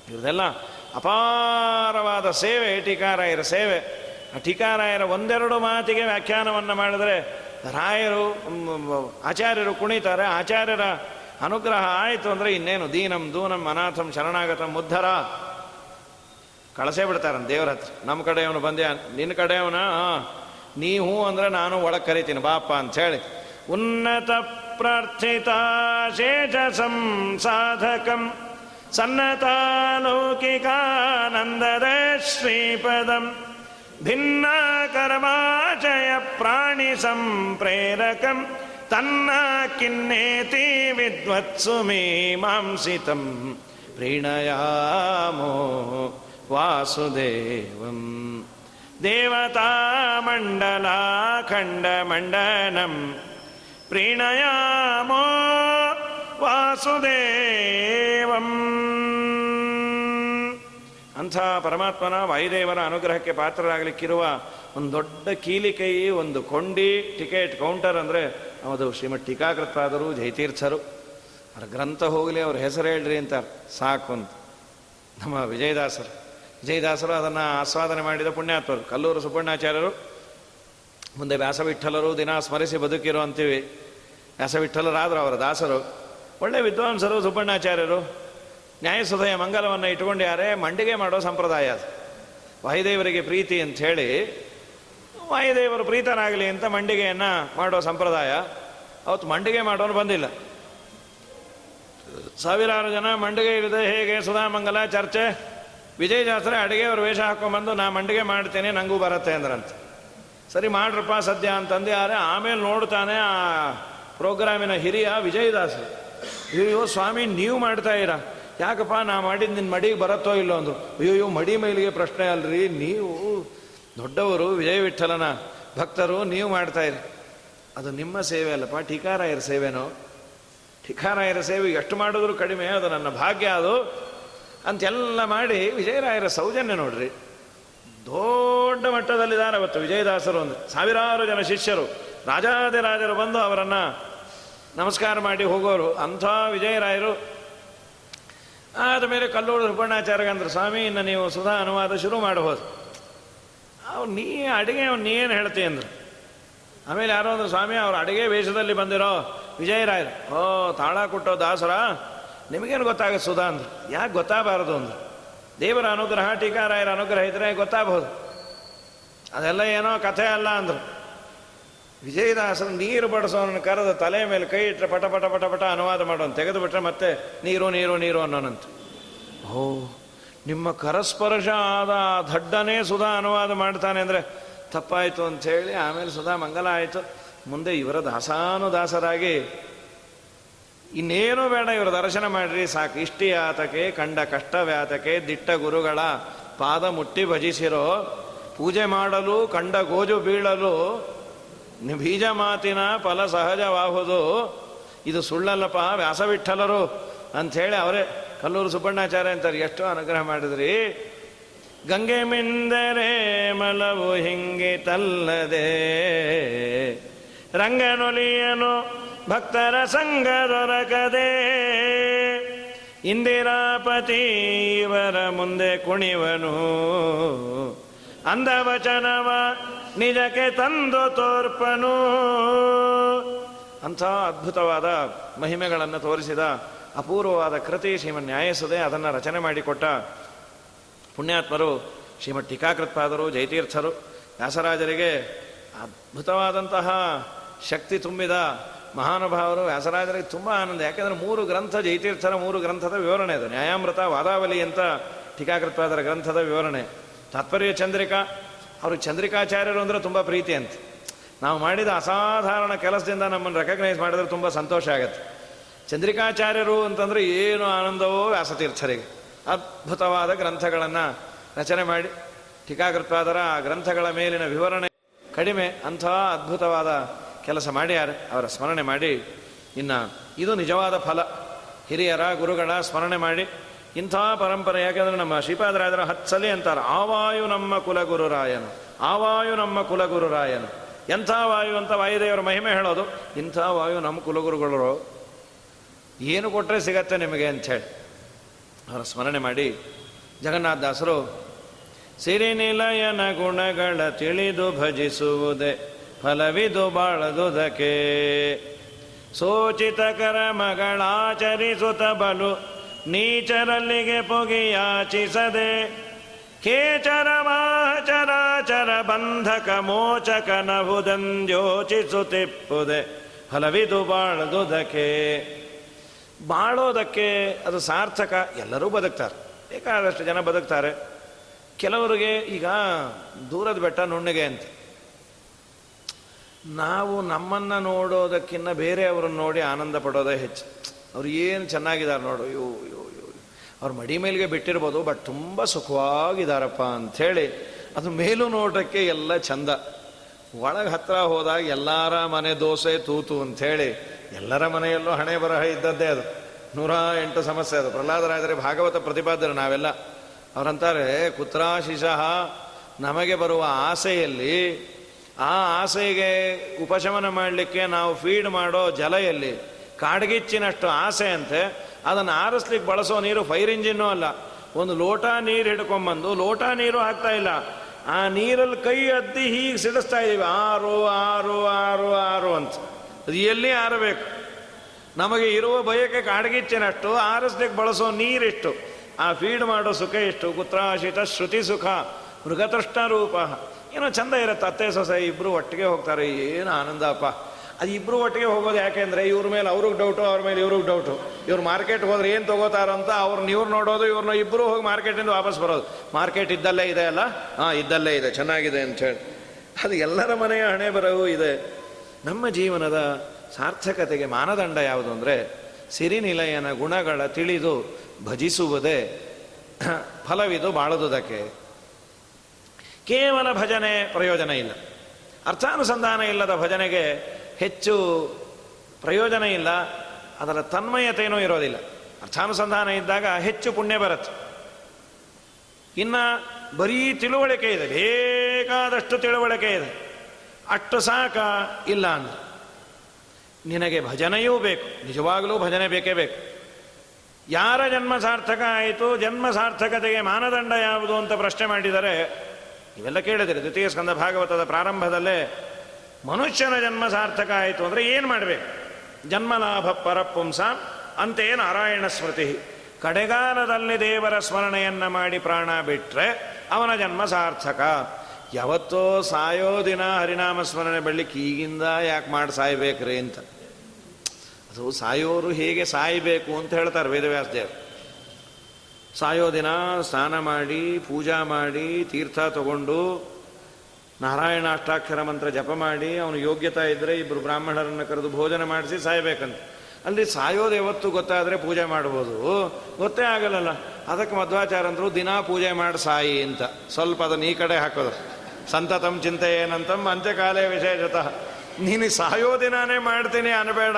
ಇವ್ರದೆಲ್ಲ ಅಪಾರವಾದ ಸೇವೆ, ಟೀಕಾರಾಯರ ಸೇವೆ. ಆ ಟೀಕಾರಾಯರ ಒಂದೆರಡು ಮಾತಿಗೆ ವ್ಯಾಖ್ಯಾನವನ್ನು ಮಾಡಿದರೆ ರಾಯರು ಆಚಾರ್ಯರು ಕುಣಿತಾರೆ. ಆಚಾರ್ಯರ ಅನುಗ್ರಹ ಆಯಿತು ಅಂದರೆ ಇನ್ನೇನು? ದೀನಂ, ದೂನಂ, ಅನಾಥಂ, ಶರಣಾಗತಂ, ಮುದ್ಧರ. ಕಳಸೇ ಬಿಡ್ತಾರಂತ ದೇವ್ರ ಹತ್ರ. ನಮ್ಮ ಕಡೆಯವನು ಬಂದೆ ನಿನ್ನ ಕಡೆಯವನ? ನೀ ಹೂ ಅಂದರೆ ನಾನು ಒಳಗೆ ಕರಿತೀನಿ ಬಾಪ ಅಂಥೇಳಿ उन्नतप्रार्थिताशेषसाधकम् सन्नतालौकिकानन्ददश्रीपदम् भिन्ना कर्माचय प्राणिसम्प्रेरकम् तन्न किन्नेति विद्वत्सुमीमांसितम् ऋणयामो वासुदेवम् देवतामण्डलाखण्डमण्डनम् ಪ್ರೀಣಯಾಮೋ ವಾಸುದೇವಂ ಅಂಥ ಪರಮಾತ್ಮನ ವಾಯುದೇವರ ಅನುಗ್ರಹಕ್ಕೆ ಪಾತ್ರರಾಗಲಿಕ್ಕಿರುವ ಒಂದು ದೊಡ್ಡ ಕೀಲಿಕೈ, ಒಂದು ಕೊಂಡಿ, ಟಿಕೆಟ್ ಕೌಂಟರ್ ಅಂದರೆ ಅದು ಶ್ರೀಮಠ್ ಟೀಕಾಕೃತಾದರು ಜಯತೀರ್ಥರು. ಅವ್ರ ಗ್ರಂಥ ಹೋಗಲಿ, ಅವ್ರ ಹೆಸರು ಹೇಳ್ರಿ ಅಂತ ಸಾಕು ಅಂತ. ನಮ್ಮ ವಿಜಯದಾಸರು. ವಿಜಯದಾಸರು ಅದನ್ನು ಆಸ್ವಾದನೆ ಮಾಡಿದ ಪುಣ್ಯಾತ್ಮರು. ಕಲ್ಲೂರು ಸುಬ್ಬಣ್ಣಾಚಾರ್ಯರು ಮುಂದೆ ವ್ಯಾಸವಿಠಲರು, ದಿನ ಸ್ಮರಿಸಿ ಬದುಕಿರೋ ಅಂತೀವಿ. ವ್ಯಾಸವಿಠಲರಾದರು ಅವರ ದಾಸರು. ಒಳ್ಳೆ ವಿದ್ವಾಂಸರು ಸುಬ್ಬಣ್ಣಾಚಾರ್ಯರು ನ್ಯಾಯಸುದಯ ಮಂಗಲವನ್ನು ಇಟ್ಕೊಂಡ್ಯಾರೆ ಮಂಡಿಗೆ ಮಾಡೋ ಸಂಪ್ರದಾಯ ಅದು. ವಾಯುದೇವರಿಗೆ ಪ್ರೀತಿ ಅಂತ ಹೇಳಿ ವಾಯುದೇವರು ಪ್ರೀತನಾಗಲಿ ಅಂತ ಮಂಡಿಗೆಯನ್ನು ಮಾಡೋ ಸಂಪ್ರದಾಯ. ಅವತ್ತು ಮಂಡಿಗೆ ಮಾಡೋನು ಬಂದಿಲ್ಲ. ಸಾವಿರಾರು ಜನ ಮಂಡಿಗೆ ಇಲ್ಲದೆ ಹೇಗೆ? ಸುಧಾಮಂಗಲ, ಚರ್ಚೆ. ವಿಜಯ ಅಡುಗೆ ಅಡುಗೆಯವ್ರ ವೇಷ ಹಾಕೊಂಡ್ಬಂದು, ನಾ ಮಂಡಿಗೆ ಮಾಡ್ತೇನೆ ನನಗೂ ಬರುತ್ತೆ ಅಂದ್ರಂತ. ಸರಿ, ಮಾಡ್ರಪ್ಪ ಸದ್ಯ ಅಂತಂದು ಯಾರೇ ಆಮೇಲೆ ನೋಡ್ತಾನೆ ಆ ಪ್ರೋಗ್ರಾಮಿನ ಹಿರಿಯ ವಿಜಯದಾಸ ಅಯ್ಯೋ ಸ್ವಾಮಿ, ನೀವು ಮಾಡ್ತಾ ಇರ ಯಾಕಪ್ಪ, ನಾ ಮಾಡಿದ್ದು ನಿನ್ನ ಮಡಿಗೆ ಬರತ್ತೋ ಇಲ್ಲೋ ಅಂದರು. ಅಯ್ಯೋ ಮಡಿ ಮೈಲಿಗೆ ಪ್ರಶ್ನೆ ಅಲ್ರಿ. ನೀವು ದೊಡ್ಡವರು ವಿಜಯ ವಿಠಲನ ಭಕ್ತರು, ನೀವು ಮಾಡ್ತಾ ಇರಿ. ಅದು ನಿಮ್ಮ ಸೇವೆ ಅಲ್ಲಪ್ಪ. ಟೀಕಾರಾಯರ ಸೇವೆನೋ? ಟೀಕಾರಾಯರ ಸೇವೆ ಎಷ್ಟು ಮಾಡಿದ್ರು ಕಡಿಮೆ, ಅದು ನನ್ನ ಭಾಗ್ಯ ಅದು. ಅಂತೆಲ್ಲ ಮಾಡಿ ವಿಜಯರಾಯರ ಸೌಜನ್ಯ ನೋಡ್ರಿ. ದೊಡ್ಡ ಮಟ್ಟದಲ್ಲಿದ್ದಾರೆ ಅವತ್ತು ವಿಜಯದಾಸರು ಒಂದು ಸಾವಿರಾರು ಜನ ಶಿಷ್ಯರು. ರಾಜಾದಿರಾಜರು ಬಂದು ಅವರನ್ನು ನಮಸ್ಕಾರ ಮಾಡಿ ಹೋಗೋರು. ಅಂಥ ವಿಜಯರಾಯರು. ಆದ ಮೇಲೆ ಕಲ್ಲೂರು ಸುಬ್ಬಣ್ಣಾಚಾರ್ಯಗಂದ್ರೆ ಸ್ವಾಮಿ, ಇನ್ನು ನೀವು ಸುಧಾ ಅನುವಾದ ಶುರು ಮಾಡಬಹುದು. ಅವ್ರು ನೀ ಅಡುಗೆ, ಅವ್ನು ನೀ ಏನು ಹೇಳ್ತೀಯ ಅಂದ್ರು. ಆಮೇಲೆ ಯಾರೋ ಅಂದ್ರೆ, ಸ್ವಾಮಿ, ಅವ್ರು ಅಡುಗೆ ವೇಷದಲ್ಲಿ ಬಂದಿರೋ ವಿಜಯರಾಯರು. ಓ, ತಾಳ ಕೊಟ್ಟೋ ದಾಸರ, ನಿಮಗೇನು ಗೊತ್ತಾಗುತ್ತೆ ಸುಧಾ ಅಂದ್ರೆ. ಯಾಕೆ ಗೊತ್ತಾಗಬಾರದು ಅಂದ್ರೆ. ದೇವರ ಅನುಗ್ರಹ, ಟೀಕಾರಾಯರ ಅನುಗ್ರಹ ಇದ್ರೆ ಗೊತ್ತಾಗಬಹುದು. ಅದೆಲ್ಲ ಏನೋ ಕಥೆ ಅಲ್ಲ ಅಂದ್ರು. ವಿಜಯದಾಸರು ನೀರು ಬಡಿಸೋನ ಕರೆದ ತಲೆ ಮೇಲೆ ಕೈ ಇಟ್ಟರೆ ಪಟ ಪಟ ಪಟ ಪಟ ಅನುವಾದ ಮಾಡೋನು ತೆಗೆದುಬಿಟ್ರೆ ಮತ್ತೆ ನೀರು ನೀರು ನೀರು ಅನ್ನೋನಂತ. ಓ, ನಿಮ್ಮ ಕರಸ್ಪರ್ಶ ಆದ ದಡ್ಡನೇ ಸುಧಾ ಅನುವಾದ ಮಾಡ್ತಾನೆ ಅಂದರೆ ತಪ್ಪಾಯಿತು ಅಂಥೇಳಿ ಆಮೇಲೆ ಸುಧಾ ಮಂಗಲ ಆಯಿತು. ಮುಂದೆ ಇವರ ದಾಸಾನುದಾಸರಾಗಿ ಇನ್ನೇನೂ ಬೇಡ, ಇವರ ದರ್ಶನ ಮಾಡಿರಿ, ಸಾಕು. ಇಷ್ಟಿ ಆತಕೆ, ಕಂಡ ಕಷ್ಟವ್ಯಾತಕೆ ದಿಟ್ಟ ಗುರುಗಳ ಪಾದ ಮುಟ್ಟಿ ಭಜಿಸಿರೋ, ಪೂಜೆ ಮಾಡಲು, ಕಂಡ ಗೋಜು ಬೀಳಲು ಬೀಜ ಮಾತಿನ ಫಲ ಸಹಜವಾಹುದು. ಇದು ಸುಳ್ಳಲ್ಲಪ್ಪ, ವ್ಯಾಸವಿಠಲರು ಅಂಥೇಳಿ ಅವರೇ ಕಲ್ಲೂರು ಸುಬ್ಬಣ್ಣಾಚಾರ್ಯ ಅಂತಾರೆ, ಎಷ್ಟು ಅನುಗ್ರಹ ಮಾಡಿದ್ರಿ. ಗಂಗೆ ಮಿಂದರೆ ಮಲವು ಹಿಂಗೆ ತಲ್ಲದೆ. ರಂಗನೊಲಿಯನು ಭಕ್ತರ ಸಂಘ ದೊರಕದೆ. ಇಂದಿರಾಪತಿ ಇವರ ಮುಂದೆ ಕುಣಿವನು. ಅಂದವಚನವ ನಿಜಕ್ಕೆ ತಂದು ತೋರ್ಪನು. ಅಂಥ ಅದ್ಭುತವಾದ ಮಹಿಮೆಗಳನ್ನು ತೋರಿಸಿದ ಅಪೂರ್ವವಾದ ಕೃತಿ ಶ್ರೀಮನ್ ನ್ಯಾಯಸದೆ ಅದನ್ನು ರಚನೆ ಮಾಡಿಕೊಟ್ಟ ಪುಣ್ಯಾತ್ಮರು ಶ್ರೀಮಠ್ ಟೀಕಾಕೃತ್ಪಾದರು, ಜಯತೀರ್ಥರು. ವ್ಯಾಸರಾಜರಿಗೆ ಅದ್ಭುತವಾದಂತಹ ಶಕ್ತಿ ತುಂಬಿದ ಮಹಾನುಭಾವರು, ವ್ಯಾಸರಾಜರಿಗೆ ತುಂಬ ಆನಂದ. ಯಾಕೆಂದರೆ ಮೂರು ಗ್ರಂಥ, ಜಯತೀರ್ಥರ ಮೂರು ಗ್ರಂಥದ ವಿವರಣೆ ಅದು. ನ್ಯಾಯಾಮೃತ, ವಾದಾವಲಿ ಅಂತ ಟೀಕಾಕೃತ್ಪಾದರ ಗ್ರಂಥದ ವಿವರಣೆ. ತಾತ್ಪರ್ಯ ಚಂದ್ರಿಕಾ ಅವರು ಚಂದ್ರಿಕಾಚಾರ್ಯರು ಅಂದರೆ ತುಂಬ ಪ್ರೀತಿ ಅಂತ. ನಾವು ಮಾಡಿದ ಅಸಾಧಾರಣ ಕೆಲಸದಿಂದ ನಮ್ಮನ್ನು ರೆಕಗ್ನೈಸ್ ಮಾಡಿದ್ರೆ ತುಂಬ ಸಂತೋಷ ಆಗುತ್ತೆ. ಚಂದ್ರಿಕಾಚಾರ್ಯರು ಅಂತಂದರೆ ಏನು ಆನಂದವೋ ವ್ಯಾಸತೀರ್ಥರಿಗೆ ಅದ್ಭುತವಾದ ಗ್ರಂಥಗಳನ್ನು ರಚನೆ ಮಾಡಿ ಟೀಕಾಕೃತ್ವಾದರ ಆ ಗ್ರಂಥಗಳ ಮೇಲಿನ ವಿವರಣೆ ಕಡಿಮೆ, ಅಂಥ ಅದ್ಭುತವಾದ ಕೆಲಸ ಮಾಡ್ಯಾರೆ. ಅವರ ಸ್ಮರಣೆ ಮಾಡಿ ಇನ್ನು ಇದು ನಿಜವಾದ ಫಲ. ಹಿರಿಯರ, ಗುರುಗಳ ಸ್ಮರಣೆ ಮಾಡಿ ಇಂಥ ಪರಂಪರೆ ಯಾಕೆಂದರೆ ನಮ್ಮ ಶ್ರೀಪಾದರಾಜರ ಹತ್ಸಲಿ ಅಂತಾರೆ, ಆವಾಯು ನಮ್ಮ ಕುಲಗುರುರಾಯನು ಆವಾಯು ನಮ್ಮ ಕುಲಗುರುರಾಯನು ಎಂಥ ವಾಯು ಅಂತ ವಾಯುದೇವರ ಮಹಿಮೆ ಹೇಳೋದು. ಇಂಥ ವಾಯು ನಮ್ಮ ಕುಲಗುರುಗಳು ಏನು ಕೊಟ್ಟರೆ ಸಿಗತ್ತೆ ನಿಮಗೆ ಅಂಥೇಳಿ ಅವರ ಸ್ಮರಣೆ ಮಾಡಿ ಜಗನ್ನಾಥದಾಸರು ಸಿರಿನಿಲಯನ ಗುಣಗಳ ತಿಳಿದು ಭಜಿಸುವುದೇ, ಫಲವಿದು ಬಾಳದುದಕೆ ಸೋಚಿತ ಕರಮಗಳಾಚರಿಸುತ್ತ ಬಲು ನೀಚರಲ್ಲಿಗೆ ಪೊಗೆಯಾಚಿಸದೆ, ಕೇಚರ ಮಾಚರಾಚರ ಬಂಧಕ ಮೋಚಕನಹುದಂದ್ಯೋಚಿಸುತ್ತಿಪ್ಪುದೆ ಹಲವಿದು ಬಾಳದುದಕ್ಕೆ. ಬಾಳೋದಕ್ಕೆ ಅದು ಸಾರ್ಥಕ, ಎಲ್ಲರೂ ಬದುಕ್ತಾರೆ. ಬೇಕಾದಷ್ಟು ಜನ ಬದುಕ್ತಾರೆ. ಕೆಲವರಿಗೆ ಈಗ ದೂರದ ಬೆಟ್ಟ ನುಣ್ಣಗೆ ಅಂತ. ನಾವು ನಮ್ಮನ್ನು ನೋಡೋದಕ್ಕಿಂತ ಬೇರೆಯವರನ್ನು ನೋಡಿ ಆನಂದ ಪಡೋದೇ ಹೆಚ್ಚು. ಅವ್ರು ಏನು ಚೆನ್ನಾಗಿದ್ದಾರೆ ನೋಡು, ಅಯ್ಯೋ ಯೋ ಅಯ್ಯೋ ಅವ್ರ ಮಡಿ ಮೇಲಿಗೆ ಬಿಟ್ಟಿರ್ಬೋದು, ಬಟ್ ತುಂಬ ಸುಖವಾಗಿದ್ದಾರಪ್ಪ ಅಂಥೇಳಿ ಅದು ಮೇಲೂ ನೋಡೋಕ್ಕೆ ಎಲ್ಲ ಚಂದ. ಒಳಗೆ ಹತ್ರ ಹೋದಾಗ ಎಲ್ಲರ ಮನೆ ದೋಸೆ ತೂತು ಅಂಥೇಳಿ ಎಲ್ಲರ ಮನೆಯಲ್ಲೂ ಹಣೆ ಬರಹ ಇದ್ದದ್ದೇ ಅದು. ನೂರ ಎಂಟು ಸಮಸ್ಯೆ ಅದು. ಪ್ರಹ್ಲಾದರಾದರೆ ಭಾಗವತ ಪ್ರತಿಪಾದರು ನಾವೆಲ್ಲ. ಅವರಂತಾರೆ ಕುತ್ರಾಶಿಷಃ ನಮಗೆ ಬರುವ ಆಸೆಯಲ್ಲಿ, ಆ ಆಸೆಗೆ ಉಪಶಮನ ಮಾಡಲಿಕ್ಕೆ ನಾವು ಫೀಡ್ ಮಾಡೋ ಜಲ ಎಲ್ಲಿ ಕಾಡ್ಗಿಚ್ಚಿನಷ್ಟು ಆಸೆ ಅಂತೆ, ಅದನ್ನು ಆರಿಸ್ಲಿಕ್ಕೆ ಬಳಸೋ ನೀರು ಫೈರ್ ಇಂಜಿನ್ನು ಅಲ್ಲ. ಒಂದು ಲೋಟ ನೀರು ಹಿಡ್ಕೊಂಬಂದು, ಲೋಟ ನೀರು ಹಾಕ್ತಾ ಇಲ್ಲ. ಆ ನೀರಲ್ಲಿ ಕೈ ಅದ್ದಿ ಹೀಗೆ ಸಿಡಿಸ್ತಾ ಇದ್ದೀವಿ ಆರು ಆರು ಆರು ಆರು ಅಂತ. ಅದು ಎಲ್ಲಿ ಆರಬೇಕು? ನಮಗೆ ಇರುವ ಬಯಕೆ ಕಾಡ್ಗಿಚ್ಚಿನಷ್ಟು ಆರಿಸ್ಲಿಕ್ಕೆ ಬಳಸೋ ನೀರಿಷ್ಟು. ಆ ಫೀಡ್ ಮಾಡೋ ಸುಖ ಇಷ್ಟು ಕುತ್ರಾಶಿತ ಶ್ರುತಿ ಸುಖ, ಮೃಗತೃಷ್ಣ ರೂಪ. ಏನೋ ಚಂದ ಇರುತ್ತೆ, ಅತ್ತೆ ಸೊಸೆ ಇಬ್ಬರು ಒಟ್ಟಿಗೆ ಹೋಗ್ತಾರೆ. ಏನು ಆನಂದಪ್ಪ. ಅದು ಇಬ್ಬರು ಒಟ್ಟಿಗೆ ಹೋಗೋದು ಯಾಕೆಂದರೆ ಇವ್ರ ಮೇಲೆ ಅವ್ರಿಗೆ ಡೌಟು ಅವ್ರ ಮೇಲೆ ಇವ್ರಿಗೆ ಡೌಟು ಇವ್ರು ಮಾರ್ಕೆಟ್ ಹೋದ್ರೆ ಏನು ತೊಗೋತಾರಂತ ಅವ್ರನ್ನ ಇವ್ರು ನೋಡೋದು ಇವ್ರನ್ನ ಇಬ್ಬರು ಹೋಗಿ ಮಾರ್ಕೆಟಿಂದ ವಾಪಸ್ ಬರೋದು. ಮಾರ್ಕೆಟ್ ಇದ್ದಲ್ಲೇ ಇದೆ ಅಲ್ಲ? ಹಾಂ, ಇದ್ದಲ್ಲೇ ಇದೆ, ಚೆನ್ನಾಗಿದೆ ಅಂಥೇಳಿ ಅದು ಎಲ್ಲರ ಮನೆಯ ಹಣೆ ಬರವೂ ಇದೆ. ನಮ್ಮ ಜೀವನದ ಸಾರ್ಥಕತೆಗೆ ಮಾನದಂಡ ಯಾವುದು ಅಂದರೆ ಸಿರಿನಿಲಯನ ಗುಣಗಳ ತಿಳಿದು ಭಜಿಸುವುದೇ [CLEARS THROAT] ಫಲವಿದು ಬಾಳದುದಕ್ಕೆ. ಕೇವಲ ಭಜನೆ ಪ್ರಯೋಜನ ಇಲ್ಲ. ಅರ್ಥಾನುಸಂಧಾನ ಇಲ್ಲದ ಭಜನೆಗೆ ಹೆಚ್ಚು ಪ್ರಯೋಜನ ಇಲ್ಲ, ಅದರ ತನ್ಮಯತೆಯೂ ಇರೋದಿಲ್ಲ. ಅರ್ಥಾನುಸಂಧಾನ ಇದ್ದಾಗ ಹೆಚ್ಚು ಪುಣ್ಯ ಬರುತ್ತೆ. ಇನ್ನು ಬರೀ ತಿಳುವಳಿಕೆ ಇದೆ, ಬೇಕಾದಷ್ಟು ತಿಳುವಳಿಕೆ ಇದೆ. ಅಷ್ಟು ಸಾಕ ಇಲ್ಲ ಅಂದ್ರೆ ನಿನಗೆ ಭಜನೆಯೂ ಬೇಕು, ನಿಜವಾಗಲೂ ಭಜನೆ ಬೇಕೇ ಬೇಕು. ಯಾರ ಜನ್ಮ ಸಾರ್ಥಕ ಆಯಿತು, ಜನ್ಮ ಸಾರ್ಥಕತೆಗೆ ಮಾನದಂಡ ಯಾವುದು ಅಂತ ಪ್ರಶ್ನೆ ಮಾಡಿದರೆ ಇವೆಲ್ಲ ಕೇಳಿದರೆ, ದ್ವಿತೀಯ ಸ್ಕಂದ ಭಾಗವತದ ಪ್ರಾರಂಭದಲ್ಲೇ ಮನುಷ್ಯನ ಜನ್ಮ ಸಾರ್ಥಕ ಆಯಿತು ಅಂದರೆ ಏನು ಮಾಡಬೇಕು? ಜನ್ಮಲಾಭ ಪರಪುಂಸ ಅಂತೇ ನಾರಾಯಣ ಸ್ಮೃತಿ. ಕಡೆಗಾಲದಲ್ಲಿ ದೇವರ ಸ್ಮರಣೆಯನ್ನು ಮಾಡಿ ಪ್ರಾಣ ಬಿಟ್ಟರೆ ಅವನ ಜನ್ಮ ಸಾರ್ಥಕ. ಯಾವತ್ತೋ ಸಾಯೋ ದಿನ ಹರಿನಾಮ ಸ್ಮರಣೆ ಬೆಳಿಗ್ಗೆ ಈಗಿಂದ ಯಾಕೆ ಮಾಡಿ ಸಾಯ್ಬೇಕ್ರಿ ಅಂತ. ಅದು ಸಾಯೋರು ಹೇಗೆ ಸಾಯಬೇಕು ಅಂತ ಹೇಳ್ತಾರೆ ವೇದವ್ಯಾಸ ದೇವರು ಸಾಯೋ ದಿನ ಸ್ನಾನ ಮಾಡಿ, ಪೂಜಾ ಮಾಡಿ, ತೀರ್ಥ ತಗೊಂಡು ನಾರಾಯಣ ಅಷ್ಟಾಕ್ಷರ ಮಂತ್ರ ಜಪ ಮಾಡಿ, ಅವನು ಯೋಗ್ಯತಾ ಇದ್ದರೆ ಇಬ್ಬರು ಬ್ರಾಹ್ಮಣರನ್ನು ಕರೆದು ಭೋಜನ ಮಾಡಿಸಿ ಸಾಯಬೇಕಂತ. ಅಲ್ಲಿ ಸಾಯೋದು ಯಾವತ್ತು ಗೊತ್ತಾದರೆ ಪೂಜೆ ಮಾಡ್ಬೋದು. ಗೊತ್ತೇ ಆಗಲ್ಲಲ್ಲ. ಅದಕ್ಕೆ ಮಧ್ವಾಚಾರ ಅಂದರು, ದಿನಾ ಪೂಜೆ ಮಾಡಿ ಸಾಯಿ ಅಂತ. ಸ್ವಲ್ಪ ಅದನ್ನು ಈ ಕಡೆ ಹಾಕೋದು. ಸಂತತಂ ಚಿಂತೆ ಏನಂತಮ್ಮ ಅಂತ್ಯಕಾಲೇ ವಿಶೇಷತಃ. ನೀನು ಸಾಯೋ ದಿನಾನೇ ಮಾಡ್ತೀನಿ ಅನ್ಬೇಡ.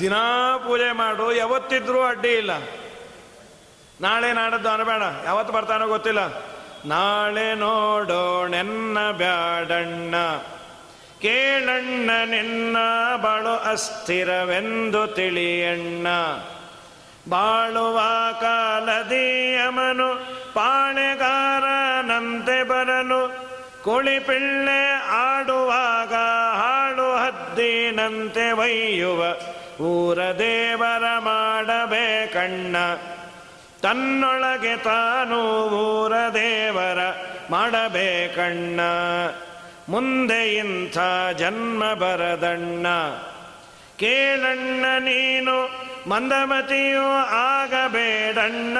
ದಿನಾ ಪೂಜೆ ಮಾಡು. ಯಾವತ್ತಿದ್ರೂ ಅಡ್ಡಿ ಇಲ್ಲ. ನಾಳೆ ನಾಡದ್ದು ಅನ್ಬೇಡ. ಯಾವತ್ತು ಬರ್ತಾನೋ ಗೊತ್ತಿಲ್ಲ. ನಾಳೆ ನೋಡೋಣೆನ್ನ ಬ್ಯಾಡಣ್ಣ. ಕೇಳಣ್ಣ ನಿನ್ನ ಬಾಳು ಅಸ್ಥಿರವೆಂದು ತಿಳಿಯಣ್ಣ. ಬಾಳುವ ಕಾಲದಿ ಯಮನು ಪಾಳೆಗಾರನಂತೆ ಬರಲು ಕುಳಿಪಿಳ್ಳೆ ಆಡುವಾಗ ಹಾಡು ಹದ್ದಿನಂತೆ ಒಯ್ಯುವ. ಊರ ದೇವರ ಮಾಡಬೇಕಣ್ಣ. ತನ್ನೊಳಗೆ ತಾನು ಊರ ದೇವರ ಮಾಡಬೇಕಣ್ಣ. ಮುಂದೆ ಇಂಥ ಜನ್ಮ ಬರದಣ್ಣ. ಕೇಳಣ್ಣ ನೀನು ಮಂದಮತಿಯೂ ಆಗಬೇಡಣ್ಣ.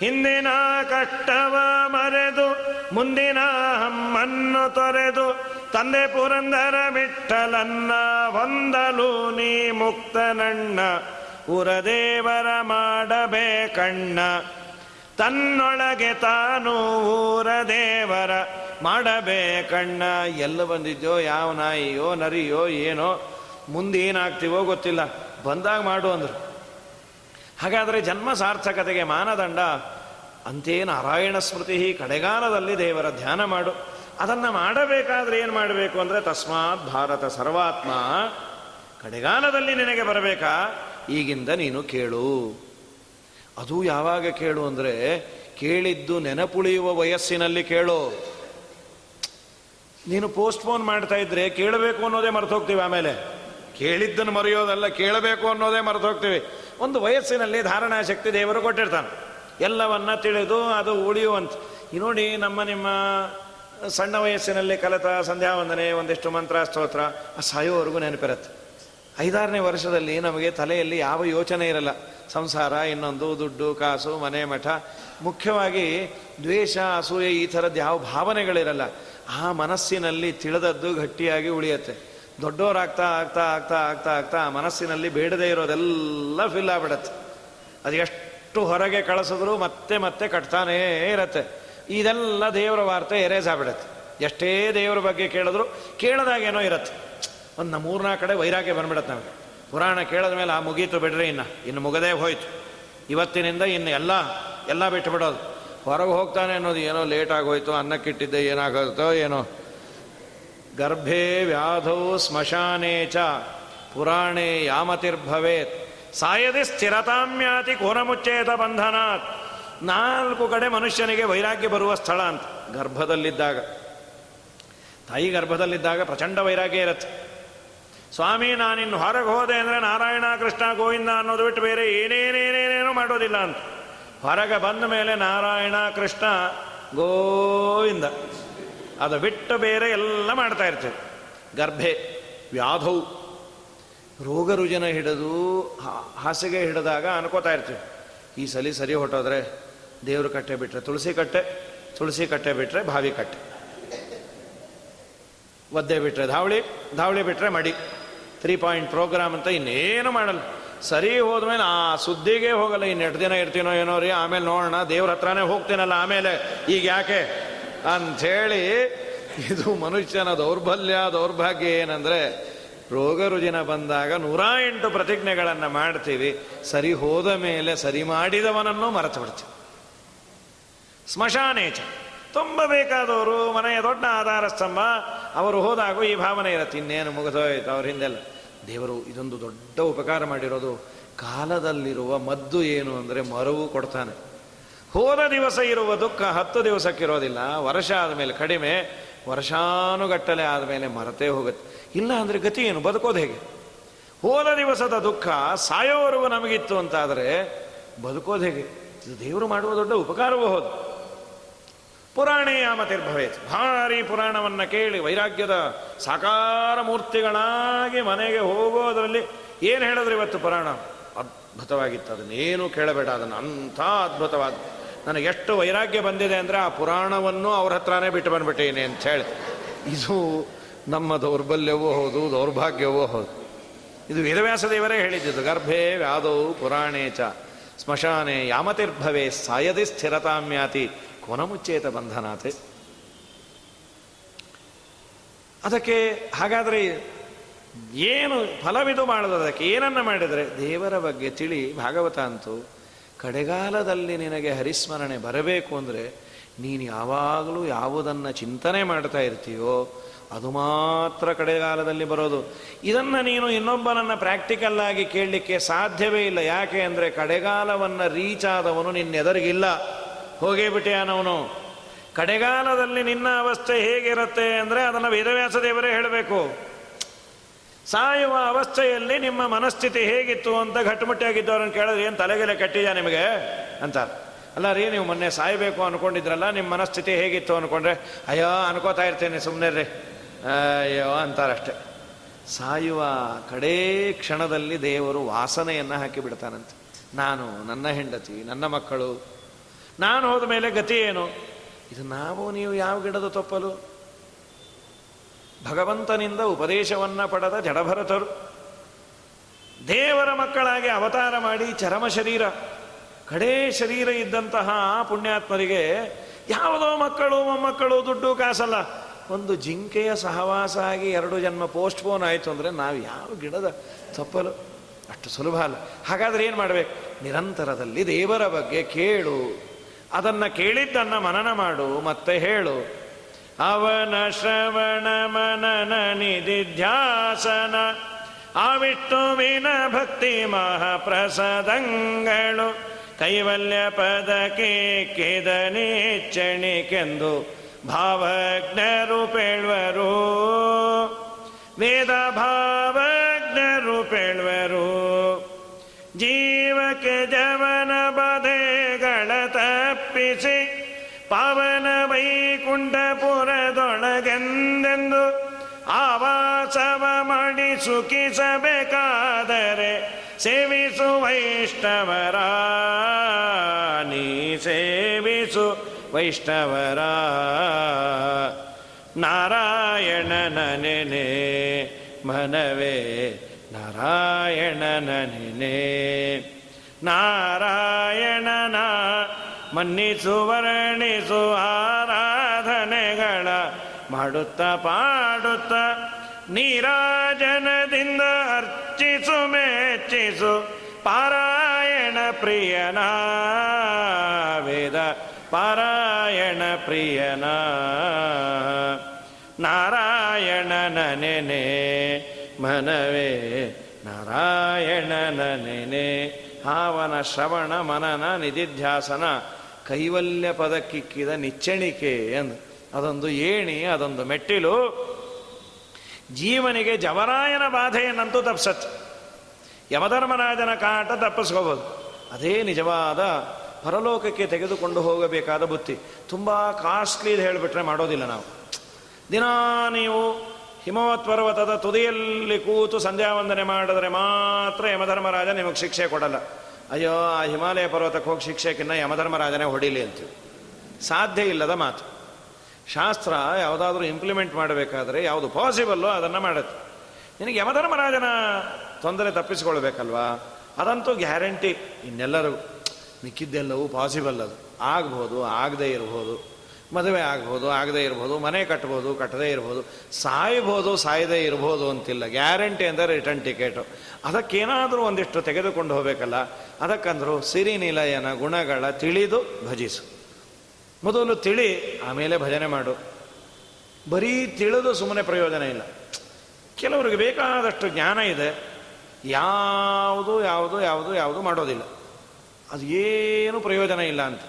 ಹಿಂದಿನ ಕಷ್ಟವ ಮರೆದು ಮುಂದಿನ ಹಮ್ಮನ್ನು ತೊರೆದು ತಂದೆ ಪುರಂದರ ಬಿಟ್ಟಲನ್ನ ಹೊಂದಲು ನೀ ಮುಕ್ತನಣ್ಣ. ಉರದೇವರ ಮಾಡಬೇಕಣ್ಣ. ತನ್ನೊಳಗೆ ತಾನು ಊರ ದೇವರ ಮಾಡಬೇಕಣ್ಣ. ಎಲ್ಲ ಬಂದಿದ್ಯೋ, ಯಾವ ನಾಯಿಯೋ, ನರಿಯೋ, ಏನೋ, ಮುಂದೆ ಏನಾಗ್ತೀವೋ ಗೊತ್ತಿಲ್ಲ. ಬಂದಾಗ ಮಾಡು ಅಂದರು. ಹಾಗಾದರೆ ಜನ್ಮ ಸಾರ್ಥಕತೆಗೆ ಮಾನದಂಡ. ಅಂತೇ ನಾರಾಯಣ ಸ್ಮೃತಿ ಕಡೆಗಾಲದಲ್ಲಿ ದೇವರ ಧ್ಯಾನ ಮಾಡು. ಅದನ್ನು ಮಾಡಬೇಕಾದ್ರೆ ಏನು ಮಾಡಬೇಕು ಅಂದರೆ, ತಸ್ಮಾತ್ ಭಾರತ ಸರ್ವಾತ್ಮ. ಕಡೆಗಾಲದಲ್ಲಿ ನಿನಗೆ ಬರಬೇಕಾ? ಈಗಿಂದ ನೀನು ಕೇಳು. ಅದು ಯಾವಾಗ ಕೇಳು ಅಂದರೆ ಕೇಳಿದ್ದು ನೆನಪುಳಿಯುವ ವಯಸ್ಸಿನಲ್ಲಿ ಕೇಳು. ನೀನು ಪೋಸ್ಟ್ಪೋನ್ ಮಾಡ್ತಾ ಇದ್ರೆ ಕೇಳಬೇಕು ಅನ್ನೋದೇ ಮರೆತು ಹೋಗ್ತೀವಿ ಆಮೇಲೆ. ಕೇಳಿದ್ದನ್ನು ಮರೆಯೋದಲ್ಲ, ಕೇಳಬೇಕು ಅನ್ನೋದೇ ಮರೆತು ಹೋಗ್ತೀವಿ. ಒಂದು ವಯಸ್ಸಿನಲ್ಲಿ ಧಾರಣಾ ಶಕ್ತಿ ದೇವರು ಕೊಟ್ಟಿರ್ತಾನೆ. ಎಲ್ಲವನ್ನ ತಿಳಿದು ಅದು ಉಳಿಯುವಂತ. ನೋಡಿ ನಮ್ಮ ನಿಮ್ಮ ಸಣ್ಣ ವಯಸ್ಸಿನಲ್ಲಿ ಕಲಿತ ಸಂಧ್ಯಾ ವಂದನೆ ಒಂದಿಷ್ಟು ಮಂತ್ರ, ಸ್ತೋತ್ರ, ಆ ಸಾಯೋವರೆಗೂ ನೆನಪಿರತ್ತೆ. ಐದಾರನೇ ವರ್ಷದಲ್ಲಿ ನಮಗೆ ತಲೆಯಲ್ಲಿ ಯಾವ ಯೋಚನೆ ಇರಲ್ಲ. ಸಂಸಾರ, ಇನ್ನೊಂದು, ದುಡ್ಡು, ಕಾಸು, ಮನೆ, ಮಠ. ಮುಖ್ಯವಾಗಿ ದ್ವೇಷ, ಅಸೂಯೆ, ಈ ಥರದ್ದು ಯಾವ ಭಾವನೆಗಳಿರಲ್ಲ. ಆ ಮನಸ್ಸಿನಲ್ಲಿ ತಿಳಿದದ್ದು ಗಟ್ಟಿಯಾಗಿ ಉಳಿಯುತ್ತೆ. ದೊಡ್ಡವರಾಗ್ತಾ ಆಗ್ತಾ ಆಗ್ತಾ ಆಗ್ತಾ ಆಗ್ತಾ ಮನಸ್ಸಿನಲ್ಲಿ ಬೇಡದೇ ಇರೋದೆಲ್ಲ ಫಿಲ್ ಆಗ್ಬಿಡತ್ತೆ. ಅದು ಎಷ್ಟು ಹೊರಗೆ ಕಳಿಸಿದ್ರು ಮತ್ತೆ ಮತ್ತೆ ಕಟ್ತಾನೇ ಇರತ್ತೆ. ಇದೆಲ್ಲ ದೇವರ ವಾರ್ತೆ ಎರೇಸ್ ಆಗ್ಬಿಡತ್ತೆ. ಎಷ್ಟೇ ದೇವರ ಬಗ್ಗೆ ಕೇಳಿದ್ರು ಕೇಳದಾಗೇನೋ ಇರತ್ತೆ. ಒಂದು ಮೂರ್ನಾಲ್ಕು ಕಡೆ ವೈರಾಗ್ಯ ಬಂದ್ಬಿಡತ್ತೆ ನಮಗೆ. ಪುರಾಣ ಕೇಳಿದ ಮೇಲೆ ಆ ಮುಗೀತು ಬಿಡ್ರಿ ಇನ್ನು. ಇನ್ನು ಮುಗದೇ ಹೋಯ್ತು. ಇವತ್ತಿನಿಂದ ಇನ್ನು ಎಲ್ಲ ಎಲ್ಲ ಬಿಟ್ಟು ಬಿಡೋದು. ಹೊರಗೆ ಹೋಗ್ತಾನೆ ಅನ್ನೋದು ಏನೋ ಲೇಟ್ ಆಗೋಯ್ತು, ಅನ್ನಕ್ಕಿಟ್ಟಿದ್ದೆ ಏನಾಗುತ್ತೋ ಏನೋ. ಗರ್ಭೆ ವ್ಯಾಧೋ ಸ್ಮಶಾನೇ ಚ. ಪುರಾಣೇ ಯಾಮತಿರ್ಭವೇತ್. ಸಾಯದೆ ಸ್ಥಿರತಾಮ್ಯಾತಿ ಕೋನಮುಚ್ಚೇತ ಬಂಧನಾತ್. ನಾಲ್ಕು ಕಡೆ ಮನುಷ್ಯನಿಗೆ ವೈರಾಗ್ಯ ಬರುವ ಸ್ಥಳ ಅಂತ. ಗರ್ಭದಲ್ಲಿದ್ದಾಗ. ತಾಯಿ ಗರ್ಭದಲ್ಲಿದ್ದಾಗ ಪ್ರಚಂಡ ವೈರಾಗ್ಯ ಇರತ್ತೆ. ಸ್ವಾಮಿ, ನಾನಿನ್ನು ಹೊರಗೆ ಹೋದೆ ಅಂದರೆ ನಾರಾಯಣ, ಕೃಷ್ಣ, ಗೋವಿಂದ ಅನ್ನೋದು ಬಿಟ್ಟು ಬೇರೆ ಏನೇನೇನೇನೇನೂ ಮಾಡೋದಿಲ್ಲ ಅಂತ. ಹೊರಗೆ ಬಂದ ಮೇಲೆ ನಾರಾಯಣ, ಕೃಷ್ಣ, ಗೋವಿಂದ. ಅದು ಬಿಟ್ಟು ಬೇರೆ ಎಲ್ಲ ಮಾಡ್ತಾ ಇರ್ತೇವೆ. ಗರ್ಭೆ ರೋಗ ರುಜನ ಹಿಡಿದು ಹಾಸಿಗೆ ಹಿಡಿದಾಗ ಅನ್ಕೋತಾ ಇರ್ತೀವಿ. ಈ ಸಲಿ ಸರಿ ಹೊಟ್ಟೋದ್ರೆ ದೇವ್ರ ಕಟ್ಟೆ ಬಿಟ್ಟರೆ ತುಳಸಿ ಕಟ್ಟೆ ತುಳಸಿ ಕಟ್ಟೆ ಬಿಟ್ಟರೆ ಬಾವಿ ಕಟ್ಟೆ. ಒದ್ದೆ ಬಿಟ್ಟರೆ ಧಾವಳಿ ಧಾವಳಿ ಬಿಟ್ಟರೆ ಮಡಿ. ತ್ರೀ ಪಾಯಿಂಟ್ ಪ್ರೋಗ್ರಾಮ್ ಅಂತ ಇನ್ನೇನು ಮಾಡಲ್ಲ. ಸರಿ ಹೋದ್ಮೇಲೆ ಆ ಸುದ್ದಿಗೆ ಹೋಗಲ್ಲ. ಇನ್ನು ಎಷ್ಟು ದಿನ ಇರ್ತೀನೋ ಏನೋ ರೀ, ಆಮೇಲೆ ನೋಡೋಣ. ದೇವ್ರ ಹತ್ರನೇ ಹೋಗ್ತೀನಲ್ಲ ಆಮೇಲೆ. ಈಗ ಯಾಕೆ? ಅಂಥೇಳಿ ಇದು ಮನುಷ್ಯನ ದೌರ್ಬಲ್ಯ, ದೌರ್ಭಾಗ್ಯ ಏನಂದರೆ ರೋಗ ರುಜಿನ ಬಂದಾಗ ನೂರ ಎಂಟು ಪ್ರತಿಜ್ಞೆಗಳನ್ನು ಮಾಡ್ತೀವಿ. ಸರಿ ಹೋದ ಮೇಲೆ ಸರಿ ಮಾಡಿದವನನ್ನು ಮರೆತು ಬಿಡ್ತೀವಿ. ಸ್ಮಶಾನೇಚ ತುಂಬ ಬೇಕಾದವರು ಮನೆಯ ದೊಡ್ಡ ಆಧಾರ ಸ್ತಂಭ ಅವರು ಹೋದಾಗೂ ಈ ಭಾವನೆ ಇರತ್ತೆ. ಇನ್ನೇನು ಮುಗಿದೋಯ್ತು ಅವ್ರ ಹಿಂದೆಲ್ಲ. ದೇವರು ಇದೊಂದು ದೊಡ್ಡ ಉಪಕಾರ ಮಾಡಿರೋದು ಕಾಲದಲ್ಲಿರುವ ಮದ್ದು ಏನು ಅಂದರೆ ಮರವು ಕೊಡ್ತಾನೆ. ಹೋದ ದಿವಸ ಇರುವ ದುಃಖ ಹತ್ತು ದಿವಸಕ್ಕಿರೋದಿಲ್ಲ, ವರ್ಷ ಆದಮೇಲೆ ಕಡಿಮೆ, ವರ್ಷಾನುಗಟ್ಟಲೆ ಆದಮೇಲೆ ಮರತೇ ಹೋಗುತ್ತೆ. ಇಲ್ಲ ಅಂದರೆ ಗತಿ ಏನು? ಬದುಕೋದು ಹೇಗೆ? ಹೋದ ದಿವಸದ ದುಃಖ ಸಾಯೋವರೆಗೂ ನಮಗಿತ್ತು ಅಂತಾದರೆ ಬದುಕೋದು ಹೇಗೆ? ಇದು ದೇವರು ಮಾಡುವ ದೊಡ್ಡ ಉಪಕಾರವೂ ಪುರಾಣೇ ಯಾಮತಿರ್ಭವೇತ್ ಭಾರಿ ಪುರಾಣವನ್ನು ಕೇಳಿ ವೈರಾಗ್ಯದ ಸಾಕಾರ ಮೂರ್ತಿಗಳಾಗಿ ಮನೆಗೆ ಹೋಗೋದರಲ್ಲಿ ಏನು ಹೇಳಿದ್ರು ಇವತ್ತು ಪುರಾಣ? ಅದ್ಭುತವಾಗಿತ್ತು. ಅದನ್ನೇನು ಕೇಳಬೇಡ. ಅದನ್ನು ಅಂಥ ಅದ್ಭುತವಾದ. ನನಗೆ ಎಷ್ಟು ವೈರಾಗ್ಯ ಬಂದಿದೆ ಅಂದರೆ ಆ ಪುರಾಣವನ್ನು ಅವ್ರ ಹತ್ರನೇ ಬಿಟ್ಟು ಬಂದ್ಬಿಟ್ಟೇನೆ ಅಂತ ಹೇಳಿ ಇದು ನಮ್ಮ ದೌರ್ಬಲ್ಯವೂ ಹೌದು, ದೌರ್ಭಾಗ್ಯವೂ ಹೌದು. ಇದು ವೇದವ್ಯಾಸ ದೇವರೇ ಹೇಳಿದ್ದು. ಗರ್ಭೆ ವ್ಯಾಧೌ ಪುರಾಣೇ ಚ. ಸ್ಮಶಾನೆ ಯಾಮತಿರ್ಭವೇ ಸಾಯದಿ ಸ್ಥಿರತಾಮ್ಯಾತಿ. ಕೊನಮುಚ್ಚೇತ ಬಂಧನಾಥೆ ಅದಕ್ಕೆ ಹಾಗಾದರೆ ಏನು ಫಲವಿದು ಮಾಡೋದು ಅದಕ್ಕೆ ಏನನ್ನ ಮಾಡಿದರೆ ದೇವರ ಬಗ್ಗೆ ತಿಳಿ ಭಾಗವತ ಅಂತೂ ಕಡೆಗಾಲದಲ್ಲಿ ನಿನಗೆ ಹರಿಸ್ಮರಣೆ ಬರಬೇಕು ಅಂದರೆ ನೀನು ಯಾವಾಗಲೂ ಯಾವುದನ್ನು ಚಿಂತನೆ ಮಾಡ್ತಾ ಇರ್ತೀಯೋ ಅದು ಮಾತ್ರ ಕಡೆಗಾಲದಲ್ಲಿ ಬರೋದು. ಇದನ್ನು ನೀನು ಇನ್ನೊಬ್ಬನನ್ನು ಪ್ರಾಕ್ಟಿಕಲ್ ಆಗಿ ಕೇಳಲಿಕ್ಕೆ ಸಾಧ್ಯವೇ ಇಲ್ಲ. ಯಾಕೆ ಅಂದರೆ ಕಡೆಗಾಲವನ್ನು ರೀಚ್ ಆದವನು ನಿನ್ನೆದರಿಗಿಲ್ಲ. ಹೋಗೇ ಬಿಟ್ಟೆಯಾನವನು ಕಡೆಗಾಲದಲ್ಲಿ ನಿನ್ನ ಅವಸ್ಥೆ ಹೇಗಿರುತ್ತೆ ಅಂದರೆ ಅದನ್ನು ವೇದವ್ಯಾಸ ದೇವರೇ ಹೇಳಬೇಕು. ಸಾಯುವ ಅವಸ್ಥೆಯಲ್ಲಿ ನಿಮ್ಮ ಮನಸ್ಥಿತಿ ಹೇಗಿತ್ತು ಅಂತ ಗಟ್ಟುಮುಟ್ಟಿಯಾಗಿದ್ದವ್ರನ್ನ ಕೇಳಿದ್ರೆ ಏನು ತಲೆಗೆಲೆ ಕಟ್ಟಿದ್ಯಾ ನಿಮಗೆ? ಅಂತ. ಅಲ್ಲ ರೀ, ನೀವು ಮೊನ್ನೆ ಸಾಯಬೇಕು ಅಂದ್ಕೊಂಡಿದ್ರಲ್ಲ ನಿಮ್ಮ ಮನಸ್ಥಿತಿ ಹೇಗಿತ್ತು ಅಂದ್ಕೊಂಡ್ರೆ ಅಯ್ಯೋ, ಅನ್ಕೋತಾ ಇರ್ತೇನೆ ಸುಮ್ಮನೆ ರೀ ಅಯ್ಯೋ, ಅಂತಾರಷ್ಟೆ. ಸಾಯುವ ಕಡೇ ಕ್ಷಣದಲ್ಲಿ ದೇವರು ವಾಸನೆಯನ್ನು ಹಾಕಿ ಬಿಡ್ತಾನಂತೆ ನಾನು, ನನ್ನ ಹೆಂಡತಿ, ನನ್ನ ಮಕ್ಕಳು ನಾನು ಹೋದ ಮೇಲೆ ಗತಿ ಏನು? ಇದು ನಾವು, ನೀವು ಯಾವ ಗಿಡದ ತಪ್ಪಲು? ಭಗವಂತನಿಂದ ಉಪದೇಶವನ್ನು ಪಡೆದ ಜಡಭರತರು. ದೇವರ ಮಕ್ಕಳಾಗಿ ಅವತಾರ ಮಾಡಿ ಚರಮ ಶರೀರ, ಕಡೇ ಶರೀರ ಇದ್ದಂತಹ ಪುಣ್ಯಾತ್ಮರಿಗೆ ಯಾವುದೋ ಮಕ್ಕಳು, ಮೊಮ್ಮಕ್ಕಳು, ದುಡ್ಡು ಕಾಸಲ್ಲ. ಒಂದು ಜಿಂಕೆಯ ಸಹವಾಸ ಆಗಿ ಎರಡು ಜನ್ಮ ಪೋಸ್ಟ್ಪೋನ್ ಆಯಿತು ಅಂದರೆ ನಾವು ಯಾವ ಗಿಡದ ತಪ್ಪಲು? ಅಷ್ಟು ಸುಲಭ ಅಲ್ಲ. ಹಾಗಾದ್ರೆ ಏನು ಮಾಡಬೇಕು? ನಿರಂತರದಲ್ಲಿ ದೇವರ ಬಗ್ಗೆ ಕೇಳು. ಅದನ್ನು ಕೇಳಿದ್ದನ್ನು ಮನನ ಮಾಡು, ಮತ್ತೆ ಹೇಳು. ಅವನ ಶ್ರವಣ ಮನನ ನಿಧಿಧ್ಯಾಸನ ಆ ವಿಷ್ಣುವಿನ ಭಕ್ತಿ ಮಹಾಪ್ರಸಾದಂಗಳು. ಕೈವಲ್ಯ ಪದಕ್ಕೆ ನೀಚಣಿಕೆಂದು ಭಾವಜ್ಞರು ಪೇಳ್ವರು. ವೇದ ಭಾವಜ್ಞರು ಪೇಳ್ವರು. ಜೀವಕ್ಕೆ ಜವನ ಬದೆಗಳ ತಪ್ಪಿಸಿ ಪಾವನ ವೈಕುಂಠಪುರದೊಳಗೆಂದೆಂದು ಆವಾಸವ ಮಾಡಿ ಸುಖಿಸಬೇಕಾದರೆ ಸೇವಿಸು ವೈಷ್ಣವರ, ನೀ ಸೇವಿಸು ವೈಷ್ಣವರ. ನಾರಾಯಣನ ನೆನೆ ಮನವೇ ನಾರಾಯಣನ ನೆನೆ ನಾರಾಯಣನ ಮನ್ನಿಸು ವರ್ಣಿಸು ಆರಾಧನೆಗಳ ಮಾಡುತ್ತ ಪಾಡುತ್ತ ನೀರಾಜನದಿಂದ ಅರ್ಚಿಸು ಮೆಚ್ಚಿಸು ಪಾರಾಯಣ ಪ್ರಿಯನ ವೇದ ಪಾರಾಯಣ ಪ್ರಿಯನ ನಾರಾಯಣನ ನೆನೆ ಮನವೇ ನಾರಾಯಣನ ನೆನೆ, ಹಾವನ ಶ್ರವಣ ಮನನ ನಿಧಿಧ್ಯಾಸನ, ಕೈವಲ್ಯ ಪದಕ್ಕಿಕ್ಕಿದ ನಿಚ್ಚಣಿಕೆ ಎಂದು. ಅದೊಂದು ಏಣಿ, ಅದೊಂದು ಮೆಟ್ಟಿಲು. ಜೀವನಿಗೆ ಜವರಾಯನ ಬಾಧೆಯನ್ನಂತೂ ತಪ್ಪಿಸತ್ತೆ. ಯಮಧರ್ಮರಾಜನ ಕಾಟ ತಪ್ಪಿಸ್ಕೋಬೋದು. ಅದೇ ನಿಜವಾದ ಪರಲೋಕಕ್ಕೆ ತೆಗೆದುಕೊಂಡು ಹೋಗಬೇಕಾದ ಬುತ್ತಿ. ತುಂಬ ಕಾಸ್ಟ್ಲಿ ಹೇಳಿಬಿಟ್ರೆ ಮಾಡೋದಿಲ್ಲ ನಾವು. ದಿನಾ ನೀವು ಹಿಮವತ್ ಪರ್ವತದ ತುದಿಯಲ್ಲಿ ಕೂತು ಸಂಧ್ಯಾ ವಂದನೆ ಮಾಡಿದ್ರೆ ಮಾತ್ರ ಯಮಧರ್ಮರಾಜ ನಿಮಗೆ ಶಿಕ್ಷೆ ಕೊಡಲ್ಲ. ಅಯ್ಯೋ, ಆ ಹಿಮಾಲಯ ಪರ್ವತಕ್ಕೆ ಹೋಗಿ ಶಿಕ್ಷೆಕಿನ್ನ ಯಮಧರ್ಮರಾಜನೇ ಹೊಡಿಲಿ ಅಂತೀವಿ. ಸಾಧ್ಯ ಇಲ್ಲದ ಮಾತು. ಶಾಸ್ತ್ರ ಯಾವುದಾದ್ರೂ ಇಂಪ್ಲಿಮೆಂಟ್ ಮಾಡಬೇಕಾದ್ರೆ ಯಾವುದು ಪಾಸಿಬಲ್ಲೋ ಅದನ್ನು ಮಾಡುತ್ತೆ. ನಿನಗೆ ಯಮಧರ್ಮರಾಜನ ತೊಂದರೆ ತಪ್ಪಿಸಿಕೊಳ್ಬೇಕಲ್ವಾ? ಅದಂತೂ ಗ್ಯಾರಂಟಿ ಇನ್ನೆಲ್ಲರೂ ಮಿಕ್ಕಿದ್ದೆಲ್ಲವೂ ಪಾಸಿಬಲ್ ಅದು. ಆಗ್ಬೋದು, ಆಗದೇ ಇರ್ಬೋದು. ಮದುವೆ ಆಗ್ಬೋದು, ಆಗದೇ ಇರ್ಬೋದು, ಮನೆ ಕಟ್ಬೋದು, ಕಟ್ಟದೇ ಇರ್ಬೋದು, ಸಾಯ್ಬೋದು, ಸಾಯದೇ ಇರ್ಬೋದು ಅಂತಿಲ್ಲ. ಗ್ಯಾರಂಟಿ ಅಂದರೆ ರಿಟರ್ನ್ ಟಿಕೆಟು. ಅದಕ್ಕೇನಾದರೂ ಒಂದಿಷ್ಟು ತೆಗೆದುಕೊಂಡು ಹೋಗಬೇಕಲ್ಲ, ಅದಕ್ಕಂದ್ರು ಸಿರಿ ನಿಲಯನ ಗುಣಗಳ ತಿಳಿದು ಭಜಿಸು. ಮೊದಲು ತಿಳಿ, ಆಮೇಲೆ ಭಜನೆ ಮಾಡು. ಬರೀ ತಿಳಿದು ಸುಮ್ಮನೆ ಪ್ರಯೋಜನ ಇಲ್ಲ. ಕೆಲವರಿಗೆ ಬೇಕಾದಷ್ಟು ಜ್ಞಾನ ಇದೆ. ಯಾವುದು ಯಾವುದು ಯಾವುದು ಯಾವುದು ಮಾಡೋದಿಲ್ಲ. ಅದು ಏನು ಪ್ರಯೋಜನ ಇಲ್ಲ ಅಂತ.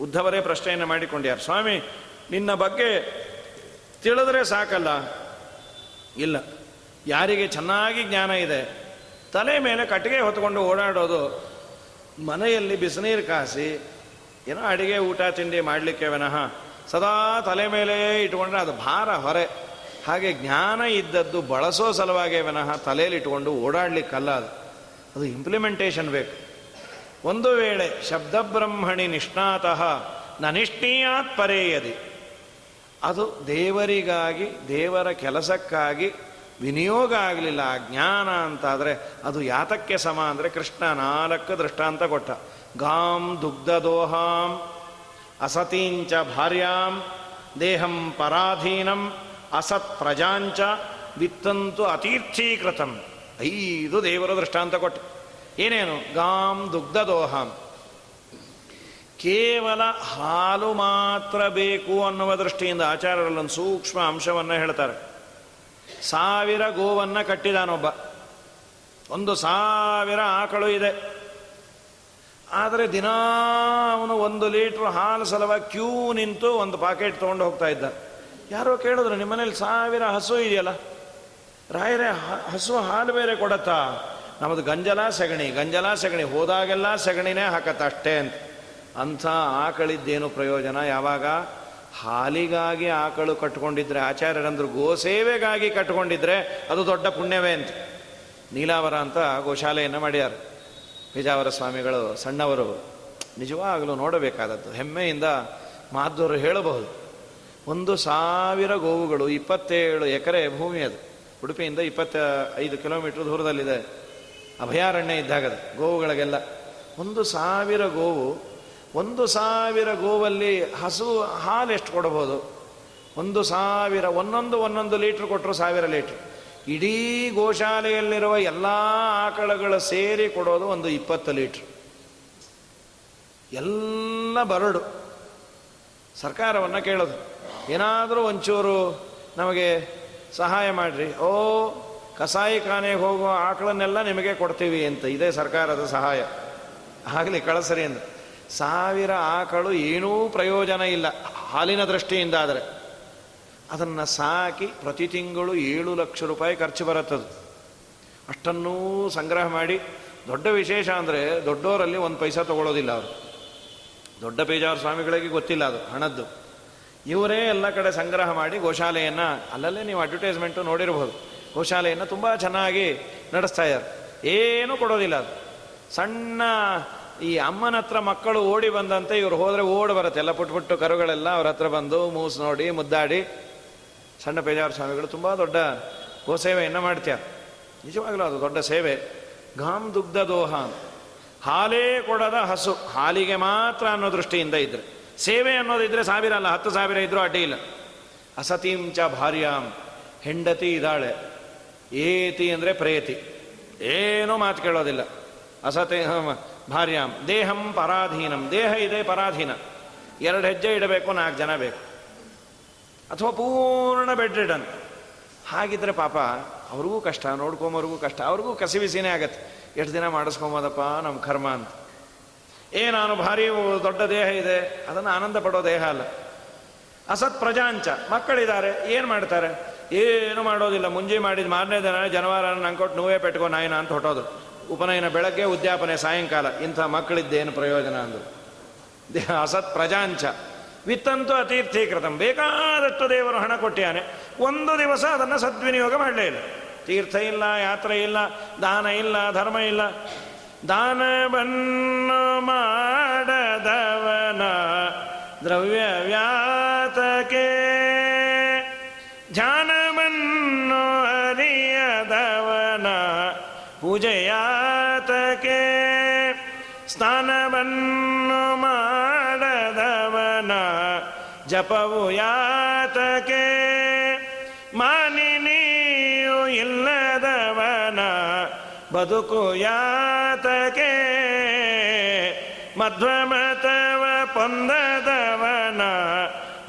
ಉದ್ಧವರೇ ಪ್ರಶ್ನೆಯನ್ನು ಮಾಡಿಕೊಂಡ್ಯಾರು, ಸ್ವಾಮಿ, ನಿನ್ನ ಬಗ್ಗೆ ತಿಳಿದ್ರೆ ಸಾಕಲ್ಲ? ಇಲ್ಲ. ಯಾರಿಗೆ ಚೆನ್ನಾಗಿ ಜ್ಞಾನ ಇದೆ, ತಲೆ ಮೇಲೆ ಕಟ್ಟಿಗೆ ಹೊತ್ಕೊಂಡು ಓಡಾಡೋದು, ಮನೆಯಲ್ಲಿ ಬಿಸಿನೀರು ಕಾಸಿ, ಏನೋ ಅಡಿಗೆ, ಊಟ, ತಿಂಡಿ ಮಾಡಲಿಕ್ಕೆ ವಿನಃ ಸದಾ ತಲೆ ಮೇಲೆ ಇಟ್ಕೊಂಡ್ರೆ ಅದು ಭಾರ ಹೊರೆ. ಹಾಗೆ ಜ್ಞಾನ ಇದ್ದದ್ದು ಬಳಸೋ ಸಲುವಾಗಿ ವಿನಃ ತಲೆಯಲ್ಲಿ ಇಟ್ಕೊಂಡು ಓಡಾಡಲಿಕ್ಕಲ್ಲ ಅದು. ಅದು ಇಂಪ್ಲಿಮೆಂಟೇಷನ್ ಬೇಕು. ಒಂದು ವೇಳೆ ಶಬ್ದಬ್ರಹ್ಮಣಿ ನಿಷ್ಣಾತಃ ನನಿಷ್ಠೀಯಾತ್ ಪರೇಯದಿ. ಅದು ದೇವರಿಗಾಗಿ, ದೇವರ ಕೆಲಸಕ್ಕಾಗಿ, ವಿನಿಯೋಗ ಆಗಲಿಲ್ಲ ಜ್ಞಾನ ಅಂತಾದರೆ ಅದು ಯಾತಕ್ಕೆ ಸಮ ಅಂದರೆ ಕೃಷ್ಣ ನಾಲ್ಕು ದೃಷ್ಟಾಂತ ಕೊಟ್ಟ. ಗಾಂ ದುಗ್ಧದೋಹಾಂ, ಅಸತೀಂಚ ಭಾರ್ಯಾಂ, ದೇಹಂ ಪರಾಧೀನಂ, ಅಸತ್ ಪ್ರಜಾಂಚ, ವಿತ್ತಂತು ಅತೀರ್ಥೀಕೃತಂ. ಐದು ದೇವರ ದೃಷ್ಟಾಂತ ಕೊಟ್ಟು. ಏನೇನು? ಗಾಂ ದುಗ್ಧದೋಹಂ. ಕೇವಲ ಹಾಲು ಮಾತ್ರ ಬೇಕು ಅನ್ನುವ ದೃಷ್ಟಿಯಿಂದ ಆಚಾರ್ಯರಲ್ಲೊಂದು ಸೂಕ್ಷ್ಮ ಅಂಶವನ್ನು ಹೇಳ್ತಾರೆ. ಸಾವಿರ ಗೋವನ್ನು ಕಟ್ಟಿದಾನೊಬ್ಬ. ಒಂದು ಸಾವಿರ ಆಕಳು ಇದೆ. ಆದರೆ ದಿನಾ ಅವನು ಒಂದು ಲೀಟ್ರ್ ಹಾಲು ಸಲುವಾಗಿ ಕ್ಯೂ ನಿಂತು ಒಂದು ಪಾಕೆಟ್ ತೊಗೊಂಡು ಹೋಗ್ತಾ ಇದ್ದ. ಯಾರೋ ಕೇಳಿದ್ರು, ನಿಮ್ಮನೇಲಿ ಸಾವಿರ ಹಸು ಇದೆಯಲ್ಲ? ರಾಯರೇ ಹಸು ಹಾಲು ಬೇರೆ ಕೊಡತ್ತಾ? ನಮ್ಮದು ಗಂಜಲ ಸಗಣಿ ಗಂಜಲ ಸಗಣಿ, ಹೋದಾಗೆಲ್ಲ ಸಗಣಿನೇ ಹಾಕತ್ತ ಅಷ್ಟೇ ಅಂತ. ಅಂಥ ಆಕಳಿದ್ದೇನು ಪ್ರಯೋಜನ? ಯಾವಾಗ? ಹಾಲಿಗಾಗಿ ಆಕಳು ಕಟ್ಕೊಂಡಿದ್ರೆ, ಆಚಾರ್ಯರಂದ್ರು ಗೋಸೇವೆಗಾಗಿ ಕಟ್ಕೊಂಡಿದ್ರೆ ಅದು ದೊಡ್ಡ ಪುಣ್ಯವೇ ಅಂತ. ನೀಲಾವರ ಅಂತ ಗೋಶಾಲೆಯನ್ನು ಮಾಡ್ಯಾರ. ಪೇಜಾವರ ಸ್ವಾಮಿಗಳು, ಸಣ್ಣವರು. ನಿಜವಾಗಲೂ ನೋಡಬೇಕಾದದ್ದು. ಹೆಮ್ಮೆಯಿಂದ ಮಾಧವರು ಹೇಳಬಹುದು. ಒಂದು ಸಾವಿರ ಗೋವುಗಳು, ಇಪ್ಪತ್ತೇಳು ಎಕರೆ ಭೂಮಿ ಅದು. ಉಡುಪಿಯಿಂದ ಇಪ್ಪತ್ತ ಐದು ಕಿಲೋಮೀಟರ್ ದೂರದಲ್ಲಿದೆ. ಅಭಯಾರಣ್ಯ ಇದ್ದಾಗ ಗೋವುಗಳಿಗೆಲ್ಲ. ಒಂದು ಸಾವಿರ ಗೋವು, ಒಂದು ಸಾವಿರ ಗೋವಲ್ಲಿ ಹಸು ಹಾಲು ಎಷ್ಟು ಕೊಡಬಹುದು ಒಂದು ಸಾವಿರ, ಒಂದೊಂದು ಒಂದೊಂದು ಲೀಟ್ರ್ ಕೊಟ್ಟರು ಸಾವಿರ ಲೀಟ್ರ್. ಇಡೀ ಗೋಶಾಲೆಯಲ್ಲಿರುವ ಎಲ್ಲ ಆಕಳಗಳು ಸೇರಿ ಕೊಡೋದು ಒಂದು ಇಪ್ಪತ್ತು ಲೀಟ್ರ್. ಎಲ್ಲ ಬರಡು. ಸರ್ಕಾರವನ್ನು ಕೇಳೋದು. ಏನಾದರೂ ಒಂಚೂರು ನಮಗೆ ಸಹಾಯ ಮಾಡಿರಿ. ಓ ಕಸಾಯಿ ಖಾನೆಗೆ ಹೋಗುವ ಆಕಳನ್ನೆಲ್ಲ ನಿಮಗೆ ಕೊಡ್ತೀವಿ ಅಂತ. ಇದೇ ಸರ್ಕಾರದ ಸಹಾಯ. ಆಗಲಿ ಕಳಸರಿ ಅಂತ ಸಾವಿರ ಆಕಳು ಏನೂ ಪ್ರಯೋಜನ ಇಲ್ಲ. ಹಾಲಿನ ದೃಷ್ಟಿಯಿಂದ ಆದರೆ. ಅದನ್ನು ಸಾಕಿ ಪ್ರತಿ ತಿಂಗಳು ಏಳು ಲಕ್ಷ ರೂಪಾಯಿ ಖರ್ಚು ಬರುತ್ತದು. ಅಷ್ಟನ್ನೂ ಸಂಗ್ರಹ ಮಾಡಿ, ದೊಡ್ಡ ವಿಶೇಷ ಅಂದರೆ ದೊಡ್ಡವರಲ್ಲಿ ಒಂದು ಪೈಸಾ ತಗೊಳ್ಳೋದಿಲ್ಲ ಅವರು. ದೊಡ್ಡ ಪೇಜಾವರ ಸ್ವಾಮಿಗಳಿಗೆ ಗೊತ್ತಿಲ್ಲ ಅದು, ಹಣದ್ದು. ಇವರೇ ಎಲ್ಲ ಕಡೆ ಸಂಗ್ರಹ ಮಾಡಿ ಗೋಶಾಲೆಯನ್ನು, ಅಲ್ಲಲ್ಲೇ ನೀವು ಅಡ್ವರ್ಟೈಸ್ಮೆಂಟು ನೋಡಿರ್ಬೋದು. ಗೋಶಾಲೆಯನ್ನು ತುಂಬ ಚೆನ್ನಾಗಿ ನಡೆಸ್ತಾ ಇದ್ದಾರೆ. ಏನೂ ಕೊಡೋದಿಲ್ಲ ಅದು. ಸಣ್ಣ ಈ ಅಮ್ಮನ ಹತ್ರ ಮಕ್ಕಳು ಓಡಿ ಬಂದಂತೆ ಇವ್ರು ಹೋದರೆ ಓಡಿ ಬರುತ್ತೆ. ಎಲ್ಲ ಪುಟ್ಟು ಪುಟ್ಟು ಕರುಗಳೆಲ್ಲ ಅವ್ರ ಹತ್ರ ಬಂದು ಮೂಸು ನೋಡಿ ಮುದ್ದಾಡಿ. ಸಣ್ಣ ಪೇಜಾವರ ಸ್ವಾಮಿಗಳು ತುಂಬ ದೊಡ್ಡ ಗೋಸೇವೆಯನ್ನು ಮಾಡ್ತಾರೆ ನಿಜವಾಗಲೂ ಅದು ದೊಡ್ಡ ಸೇವೆ. ಘಾಮ್ ದುಗ್ಧ ದೋಹ ಹಾಲೇ ಕೊಡದ ಹಸು. ಹಾಲಿಗೆ ಮಾತ್ರ ಅನ್ನೋ ದೃಷ್ಟಿಯಿಂದ ಇದ್ರೆ. ಸೇವೆ ಅನ್ನೋದಿದ್ರೆ ಸಾವಿರ ಅಲ್ಲ, ಹತ್ತು ಸಾವಿರ ಇದ್ರೂ ಅಡ್ಡಿ ಇಲ್ಲ. ಅಸತೀಂಚ ಭಾರ್ಯಾಂ. ಹೆಂಡತಿ ಇದ್ದಾಳೆ. ಏತಿ ಅಂದರೆ ಪ್ರೇತಿ. ಏನೂ ಮಾತು ಕೇಳೋದಿಲ್ಲ. ಅಸತೆ ಭಾರ್ಯಾಂ ದೇಹಂ ಪರಾಧೀನಂ. ದೇಹ ಇದೆ ಪರಾಧೀನ. ಎರಡು ಹೆಜ್ಜೆ ಇಡಬೇಕು, ನಾಲ್ಕು ಜನ ಬೇಕು. ಅಥವಾ ಪೂರ್ಣ ಬೆಡ್ ರಿಡನ್ ಹಾಗಿದ್ರೆ ಪಾಪ, ಅವ್ರಿಗೂ ಕಷ್ಟ, ನೋಡ್ಕೊಂಬವ್ರಿಗೂ ಕಷ್ಟ, ಅವ್ರಿಗೂ ಕಸಿವಿಸಿನೇ ಆಗತ್ತೆ. ಎಷ್ಟು ದಿನ ಮಾಡಿಸ್ಕೊಂಬೋದಪ್ಪ ನಮ್ಮ ಕರ್ಮ ಅಂತ. ಏ, ನಾನು ಭಾರಿ ದೊಡ್ಡ ದೇಹ ಇದೆ. ಅದನ್ನು ಆನಂದ ಪಡೋ ದೇಹ ಅಲ್ಲ. ಅಸತ್ ಪ್ರಜಾಂಚ. ಮಕ್ಕಳಿದ್ದಾರೆ, ಏನು ಮಾಡ್ತಾರೆ? ಏನು ಮಾಡೋದಿಲ್ಲ. ಮುಂಜಿ ಮಾಡಿದ ಮಾರನೇ ದಿನ ಜನವಾರ ಕೊಟ್ಟು ನೋವೇ ಪೆಟ್ಕೋ ನಾಯಿನ ಅಂತ ಹೊಟ್ಟೋದು. ಉಪನಯನ ಬೆಳಗ್ಗೆ, ಉದ್ಯಾಪನೆ, ಸಾಯಂಕಾಲ, ಇಂಥ ಮಕ್ಕಳಿದ್ದೇನು ಪ್ರಯೋಜನ ಅಂದರು. ಅಸತ್ ಪ್ರಜಾಂಚ. ವಿತ್ತಂತೂ ಅತೀರ್ಥೀಕೃತಂ. ಬೇಕಾದಷ್ಟು ದೇವರು ಹಣ ಕೊಟ್ಟಿಯಾನೆ. ಒಂದು ದಿವಸ ಅದನ್ನು ಸದ್ವಿನಿಯೋಗ ಮಾಡಲೇ ಇಲ್ಲ. ತೀರ್ಥ ಇಲ್ಲ, ಯಾತ್ರೆ ಇಲ್ಲ, ದಾನ ಇಲ್ಲ, ಧರ್ಮ ಇಲ್ಲ. ದಾನವನ್ನು ಮಾಡದವನ ದ್ರವ್ಯ ವ್ಯಾತಕೆ ಪೂಜೆಯಾತಕೆ ಸ್ನಾನವನ್ನು ಮಾಡದವನ ಜಪವು ಯಾತಕೆ ಮಾನಿನಿಯು ಇಲ್ಲದವನ ಬದುಕು ಯಾತಕೆ ಮಧ್ವಮತವ ಪೊಂದದವನ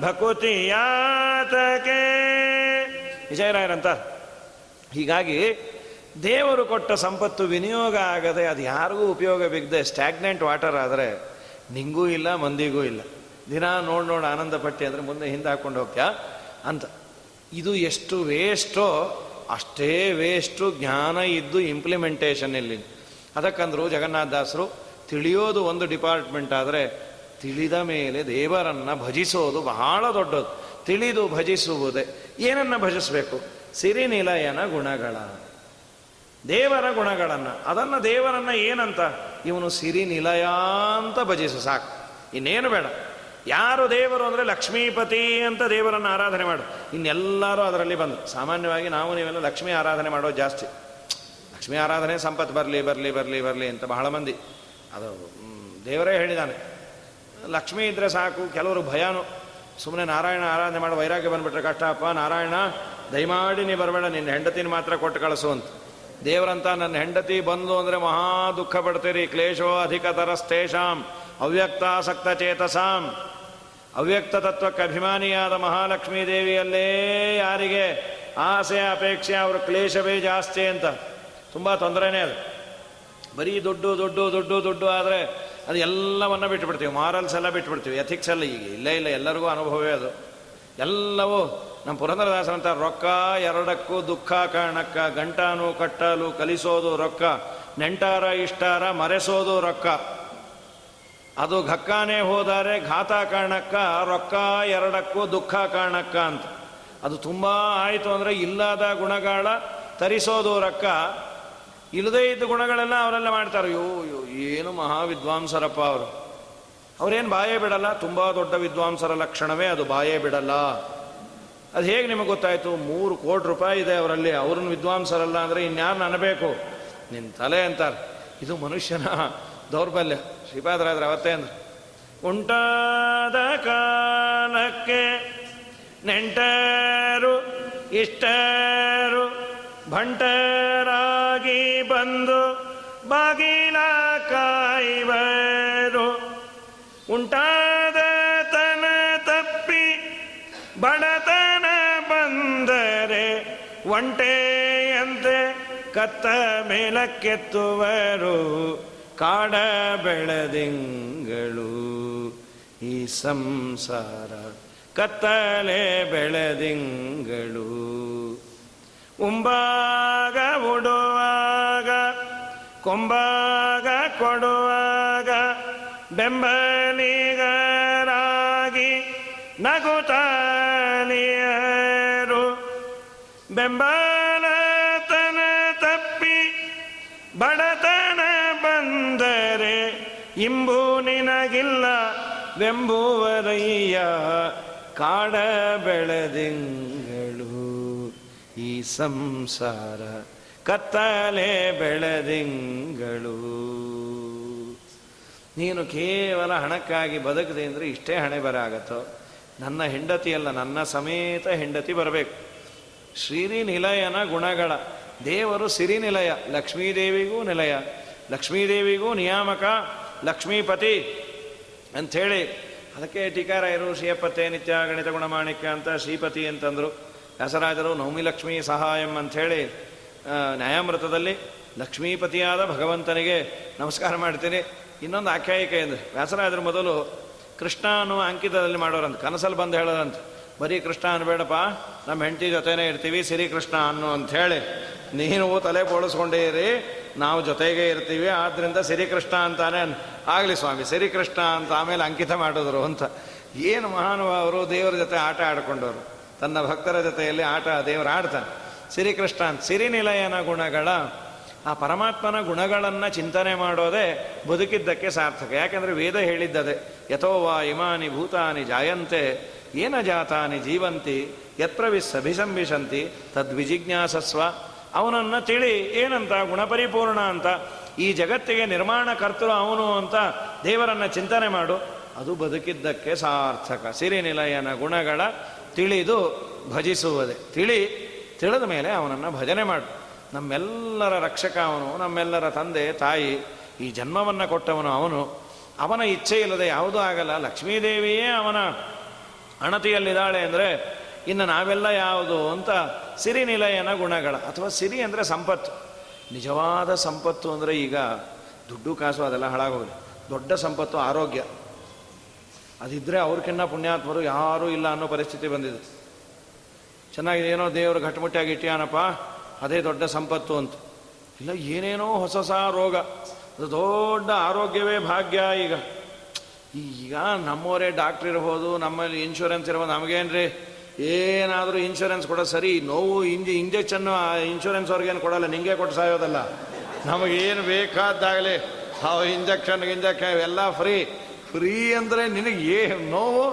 ಭಕುತಿ ಯಾತಕೆ ವಿಜಯರಾಯರಂತ, ಹೀಗಾಗಿ ದೇವರು ಕೊಟ್ಟ ಸಂಪತ್ತು ವಿನಿಯೋಗ ಆಗದೆ ಅದು ಯಾರಿಗೂ ಉಪಯೋಗ ಬಿಗದೆ ಸ್ಟ್ಯಾಗ್ನೆಂಟ್ ವಾಟರ್ ಆದರೆ ನಿಂಗೂ ಇಲ್ಲ, ಮಂದಿಗೂ ಇಲ್ಲ. ದಿನ ನೋಡಿ ನೋಡಿ ಆನಂದ ಪಟ್ಟಿ ಅಂದರೆ ಮುಂದೆ ಹಿಂದೆ ಹಾಕ್ಕೊಂಡು ಹೋಗ್ತ್ಯಾ? ಅಂತ. ಇದು ಎಷ್ಟು ವೇಸ್ಟೋ ಅಷ್ಟೇ ವೇಸ್ಟು ಜ್ಞಾನ ಇದ್ದು ಇಂಪ್ಲಿಮೆಂಟೇಷನ್ ಇಲ್ಲಿ. ಅದಕ್ಕಂದ್ರು ಜಗನ್ನಾಥದಾಸರು ತಿಳಿಯೋದು ಒಂದು ಡಿಪಾರ್ಟ್ಮೆಂಟ್ ಆದರೆ ತಿಳಿದ ಮೇಲೆ ದೇವರನ್ನು ಭಜಿಸೋದು ಬಹಳ ದೊಡ್ಡದು. ತಿಳಿದು ಭಜಿಸುವುದೇ ಏನನ್ನು ಭಜಿಸಬೇಕು? ಸಿರಿನಿಲಯನ ಗುಣಗಳ. ದೇವರ ಗುಣಗಳನ್ನು. ಅದನ್ನು ದೇವರನ್ನು ಏನಂತ? ಇವನು ಸಿರಿ ನಿಲಯ ಅಂತ ಭಜಿಸು, ಸಾಕು. ಇನ್ನೇನು ಬೇಡ. ಯಾರು ದೇವರು ಅಂದರೆ ಲಕ್ಷ್ಮೀಪತಿ ಅಂತ ದೇವರನ್ನು ಆರಾಧನೆ ಮಾಡು. ಇನ್ನೆಲ್ಲರೂ ಅದರಲ್ಲಿ ಬಂದು ಸಾಮಾನ್ಯವಾಗಿ ನಾವು ನೀವೆಲ್ಲ ಲಕ್ಷ್ಮೀ ಆರಾಧನೆ ಮಾಡೋದು ಜಾಸ್ತಿ. ಲಕ್ಷ್ಮೀ ಆರಾಧನೆ ಸಂಪತ್ತು ಬರಲಿ ಬರಲಿ ಬರಲಿ ಬರಲಿ ಅಂತ ಬಹಳ ಮಂದಿ. ಅದು ದೇವರೇ ಹೇಳಿದಾನೆ. ಲಕ್ಷ್ಮೀ ಇದ್ದರೆ ಸಾಕು, ಕೆಲವರು ಭಯಾನು. ಸುಮ್ಮನೆ ನಾರಾಯಣ ಆರಾಧನೆ ಮಾಡಿ, ವೈರಾಗ್ಯ ಬಂದ್ಬಿಟ್ರೆ ಕಷ್ಟಪ್ಪ ನಾರಾಯಣ, ದಯಮಾಡಿ ನೀ ಬರಬೇಡ, ನಿನ್ನ ಹೆಂಡತಿನ ಮಾತ್ರ ಕೊಟ್ಟು ಕಳಿಸು ಅಂತ. ದೇವರಂತ ನನ್ನ ಹೆಂಡತಿ ಬಂದು ಅಂದರೆ ಮಹಾ ದುಃಖ ಪಡ್ತೀರಿ. ಕ್ಲೇಶೋ ಅಧಿಕತರಸ್ತೇಷಾಂ ಅವ್ಯಕ್ತಾಸಕ್ತ ಚೇತಸಾಂ ಅವ್ಯಕ್ತ ತತ್ವಕ್ಕೆ ಅಭಿಮಾನಿಯಾದ ಮಹಾಲಕ್ಷ್ಮೀ ದೇವಿಯಲ್ಲೇ ಯಾರಿಗೆ ಆಸೆ, ಅಪೇಕ್ಷೆ, ಅವ್ರ ಕ್ಲೇಶವೇ ಜಾಸ್ತಿ ಅಂತ. ತುಂಬ ತೊಂದರೆನೇ ಅದು. ಬರೀ ದುಡ್ಡು ದುಡ್ಡು ದುಡ್ಡು ದುಡ್ಡು ಆದರೆ ಅದು ಎಲ್ಲವನ್ನ ಬಿಟ್ಬಿಡ್ತೀವಿ. ಮಾರಲ್ಸ್ ಎಲ್ಲ ಬಿಟ್ಬಿಡ್ತೀವಿ. ಎಥಿಕ್ಸ್ ಎಲ್ಲ ಈಗ ಇಲ್ಲೇ, ಇಲ್ಲ, ಎಲ್ಲರಿಗೂ ಅನುಭವವೇ ಅದು. ಎಲ್ಲವೂ ನಮ್ಮ ಪುರಂದರದಾಸರಂತ ರೊಕ್ಕ ಎರಡಕ್ಕೂ ದುಃಖ ಕಾರಣಕ್ಕ, ಗಂಟಾನು ಕಟ್ಟಲು ಕಲಿಸೋದು ರೊಕ್ಕ, ನೆಂಟಾರ ಇಷ್ಟಾರ ಮರೆಸೋದು ರೊಕ್ಕ. ಅದು ಘಕ್ಕಾನೇ ಹೋದರೆ ಘಾತ ಕಾರಣಕ್ಕ, ರೊಕ್ಕ ಎರಡಕ್ಕೂ ದುಃಖ ಕಾರಣಕ್ಕ ಅಂತ. ಅದು ತುಂಬ ಆಯಿತು ಅಂದರೆ ಇಲ್ಲದ ಗುಣಗಳ ತರಿಸೋದು ರೊಕ್ಕ. ಇಲ್ಲದೇ ಇದ್ದ ಗುಣಗಳೆಲ್ಲ ಅವರೆಲ್ಲ ಮಾಡ್ತಾರೆ ಯೋ ಯೋ ಏನು ಮಹಾವಿದ್ವಾಂಸರಪ್ಪ ಅವರು. ಅವರೇನು ಬಾಯೇ ಬಿಡಲ್ಲ, ತುಂಬ ದೊಡ್ಡ ವಿದ್ವಾಂಸರ ಲಕ್ಷಣವೇ ಅದು, ಬಾಯೇ ಬಿಡಲ್ಲ. ಅದು ಹೇಗೆ ನಿಮಗೆ ಗೊತ್ತಾಯಿತು? ಮೂರು ಕೋಟಿ ರೂಪಾಯಿ ಇದೆ ಅವರಲ್ಲಿ. ಅವ್ರನ್ನ ವಿದ್ವಾಂಸರಲ್ಲ ಅಂದರೆ ಇನ್ಯಾರು ಅನ್ಬೇಕು ನಿನ್ನ ತಲೆ ಅಂತಾರೆ. ಇದು ಮನುಷ್ಯನ ದೌರ್ಬಲ್ಯ. ಶ್ರೀಪಾದರಾದ್ರೆ ಅವತ್ತೇ ಅಂದ್ರೆ. ಉಂಟಾದ ಕಾಲಕ್ಕೆ ನೆಂಟರು, ಇಷ್ಟರು, ಭಂಟರಾಗಿ ಬಂದು ಬಾಗಿಲ ಕಾಯುವರು. ಉಂಟಾದ ಒಂಟೆಯಂತೆ ಕತ್ತ ಮೇಲಕ್ಕೆತ್ತುವರು ಕಾಡ ಬೆಳೆದಿಂಗಳು. ಈ ಸಂಸಾರ ಕತ್ತಲೆ ಬೆಳೆದಿಂಗಳು. ಉಂಬಾಗ ಉಡುವಾಗ, ಕೊಂಬಾಗ ಕೊಡುವಾಗ, ಬೆಂಬಲಿಗರಾಗಿ ನಗುತ್ತಾಲಿಯರು ಬೆಂಬಲತನ ತಪ್ಪಿ ಬಡತನ ಬಂದರೆ ಇಂಬು ನಿನಗಿಲ್ಲ ಬೆಂಬುವರಯ್ಯ ಕಾಡ ಬೆಳೆದಿಂಗಳು ಈ ಸಂಸಾರ ಕತ್ತಲೆ ಬೆಳೆದಿಂಗಳು. ನೀನು ಕೇವಲ ಹಣಕ್ಕಾಗಿ ಬದುಕದೆ ಅಂದರೆ ಇಷ್ಟೇ ಹಣೆ ಬರಾಗತ್ತೋ ನನ್ನ ಹೆಂಡತಿಯಲ್ಲ, ನನ್ನ ಸಮೇತ ಹೆಂಡತಿ ಬರಬೇಕು. ಶ್ರೀರಿ ನಿಲಯನ ಗುಣಗಳ. ದೇವರು ಸಿರಿನಿಲಯ, ಲಕ್ಷ್ಮೀದೇವಿಗೂ ನಿಲಯ, ಲಕ್ಷ್ಮೀದೇವಿಗೂ ನಿಯಾಮಕ, ಲಕ್ಷ್ಮೀಪತಿ ಅಂಥೇಳಿ. ಅದಕ್ಕೆ ಟೀಕಾರಾಯರು ಶ್ರೀಯಪ್ಪತ್ತೆ ನಿತ್ಯ ಗಣಿತ ಗುಣಮಾಣಿಕ್ಯ ಅಂತ ಶ್ರೀಪತಿ ಅಂತಂದರು. ವ್ಯಾಸರಾಜರು ನವಮಿ ಲಕ್ಷ್ಮೀ ಸಹಾಯಂ ಅಂಥೇಳಿ ನ್ಯಾಯಾಮೃತದಲ್ಲಿ ಲಕ್ಷ್ಮೀಪತಿಯಾದ ಭಗವಂತನಿಗೆ ನಮಸ್ಕಾರ ಮಾಡ್ತೀನಿ. ಇನ್ನೊಂದು ಆಖ್ಯಾಯಿಕೆ ಅಂದರೆ ವ್ಯಾಸರಾಜರು ಮೊದಲು ಕೃಷ್ಣ ಅನ್ನುವ ಅಂಕಿತದಲ್ಲಿ ಮಾಡೋರಂತ, ಕನಸಲ್ಲಿ ಬಂದು ಹೇಳೋದಂತ ಬರೀ ಕೃಷ್ಣ ಅನ್ಬೇಡಪ್ಪ ನಮ್ಮ ಹೆಂಡತಿ ಜೊತೆನೇ ಇರ್ತೀವಿ ಸಿರಿ ಕೃಷ್ಣ ಅನ್ನು ಅಂಥೇಳಿ ನೀನು ತಲೆ ಬೋಳಿಸ್ಕೊಂಡಿರಿ, ನಾವು ಜೊತೆಗೆ ಇರ್ತೀವಿ ಆದ್ದರಿಂದ ಸಿರಿಕೃಷ್ಣ ಅಂತಾನೆ ಆಗಲಿ ಸ್ವಾಮಿ ಸಿರಿಕೃಷ್ಣ ಅಂತ ಆಮೇಲೆ ಅಂಕಿತ ಮಾಡಿದ್ರು ಅಂತ. ಏನು ಮಹಾನುಭಾವರು ದೇವರ ಜೊತೆ ಆಟ ಆಡಿಕೊಂಡವರು. ತನ್ನ ಭಕ್ತರ ಜೊತೆಯಲ್ಲಿ ಆಟ ದೇವರು ಆಡ್ತಾನೆ. ಸಿರಿಕೃಷ್ಣ ಅಂತ ಸಿರಿನಿಲಯನ ಗುಣಗಳ, ಆ ಪರಮಾತ್ಮನ ಗುಣಗಳನ್ನು ಚಿಂತನೆ ಮಾಡೋದೇ ಬದುಕಿದ್ದಕ್ಕೆ ಸಾರ್ಥಕ. ಯಾಕೆಂದರೆ ವೇದ ಹೇಳಿದ್ದದೆ, ಯಥೋವಾ ಇಮಾನಿ ಭೂತಾನಿ ಜಾಯಂತೆ ಏನ ಜಾತಾನಿ ಜೀವಂತಿ ಯತ್ಪ್ರವಿಸ್ಸಭಿಸಂಭಿಸಂತಿ ತದ್ವಿಜಿಜ್ಞಾಸಸ್ವ. ಅವನನ್ನು ತಿಳಿ ಏನಂತ, ಗುಣಪರಿಪೂರ್ಣ ಅಂತ. ಈ ಜಗತ್ತಿಗೆ ನಿರ್ಮಾಣ ಕರ್ತರು ಅವನು ಅಂತ ದೇವರನ್ನು ಚಿಂತನೆ ಮಾಡು. ಅದು ಬದುಕಿದ್ದಕ್ಕೆ ಸಾರ್ಥಕ. ಸಿರಿನಿಲಯನ ಗುಣಗಳ ತಿಳಿದು ಭಜಿಸುವುದೇ. ತಿಳಿ ತಿಳಿದ ಮೇಲೆ ಅವನನ್ನು ಭಜನೆ ಮಾಡು. ನಮ್ಮೆಲ್ಲರ ರಕ್ಷಕ ಅವನು, ನಮ್ಮೆಲ್ಲರ ತಂದೆ, ತಾಯಿ, ಈ ಜನ್ಮವನ್ನು ಕೊಟ್ಟವನು ಅವನು. ಅವನ ಇಚ್ಛೆ ಇಲ್ಲದೆ ಯಾವುದೂ ಆಗಲ್ಲ. ಲಕ್ಷ್ಮೀದೇವಿಯೇ ಅವನ ಅಣತಿಯಲ್ಲಿದ್ದಾಳೆ ಅಂದರೆ ಇನ್ನು ನಾವೆಲ್ಲ ಯಾವುದು ಅಂತ ಸಿರಿನಿಲಯನ ಗುಣಗಳ. ಅಥವಾ ಸಿರಿ ಅಂದರೆ ಸಂಪತ್ತು. ನಿಜವಾದ ಸಂಪತ್ತು ಅಂದರೆ ಈಗ ದುಡ್ಡು ಕಾಸು ಅದೆಲ್ಲ ಹಾಳಾಗೋಗಿದೆ. ದೊಡ್ಡ ಸಂಪತ್ತು ಆರೋಗ್ಯ. ಅದಿದ್ದರೆ ಅವ್ರಕ್ಕಿನ್ನ ಪುಣ್ಯಾತ್ಮರು ಯಾರೂ ಇಲ್ಲ ಅನ್ನೋ ಪರಿಸ್ಥಿತಿ ಬಂದಿದೆ. ಚೆನ್ನಾಗಿದೆ, ಏನೋ ದೇವರು ಘಟಮುಟ್ಟಾಗಿ ಇಟ್ಟಿಯಾನಪ್ಪ, ಅದೇ ದೊಡ್ಡ ಸಂಪತ್ತು ಅಂತ. ಇಲ್ಲ, ಏನೇನೋ ಹೊಸ ಹೊಸ ರೋಗ. ಅದು ದೊಡ್ಡ ಆರೋಗ್ಯವೇ ಭಾಗ್ಯ ಈಗ. ಈಗ ನಮ್ಮವರೇ ಡಾಕ್ಟ್ರ್ ಇರ್ಬೋದು, ನಮ್ಮಲ್ಲಿ ಇನ್ಶೂರೆನ್ಸ್ ಇರ್ಬೋದು, ನಮಗೇನ್ರಿ? ಏನಾದರೂ ಇನ್ಶೂರೆನ್ಸ್ ಕೊಡೋ ಸರಿ, ನೋವು ಇಂಜಿ ಇಂಜೆಕ್ಷನ್ನು ಇನ್ಶೂರೆನ್ಸ್ ಅವ್ರಿಗೇನು ಕೊಡಲ್ಲ, ನಿಂಗೆ ಕೊಟ್ಟು ಸಾಯೋದಲ್ಲ. ನಮಗೇನು ಬೇಕಾದಾಗಲಿ ಅವು ಇಂಜೆಕ್ಷನ್ ಇಂಜೆಕ್ಷನ್ ಇವೆಲ್ಲ ಫ್ರೀ. ಫ್ರೀ ಅಂದರೆ ನಿನಗೆ ಏ, ನೋವು?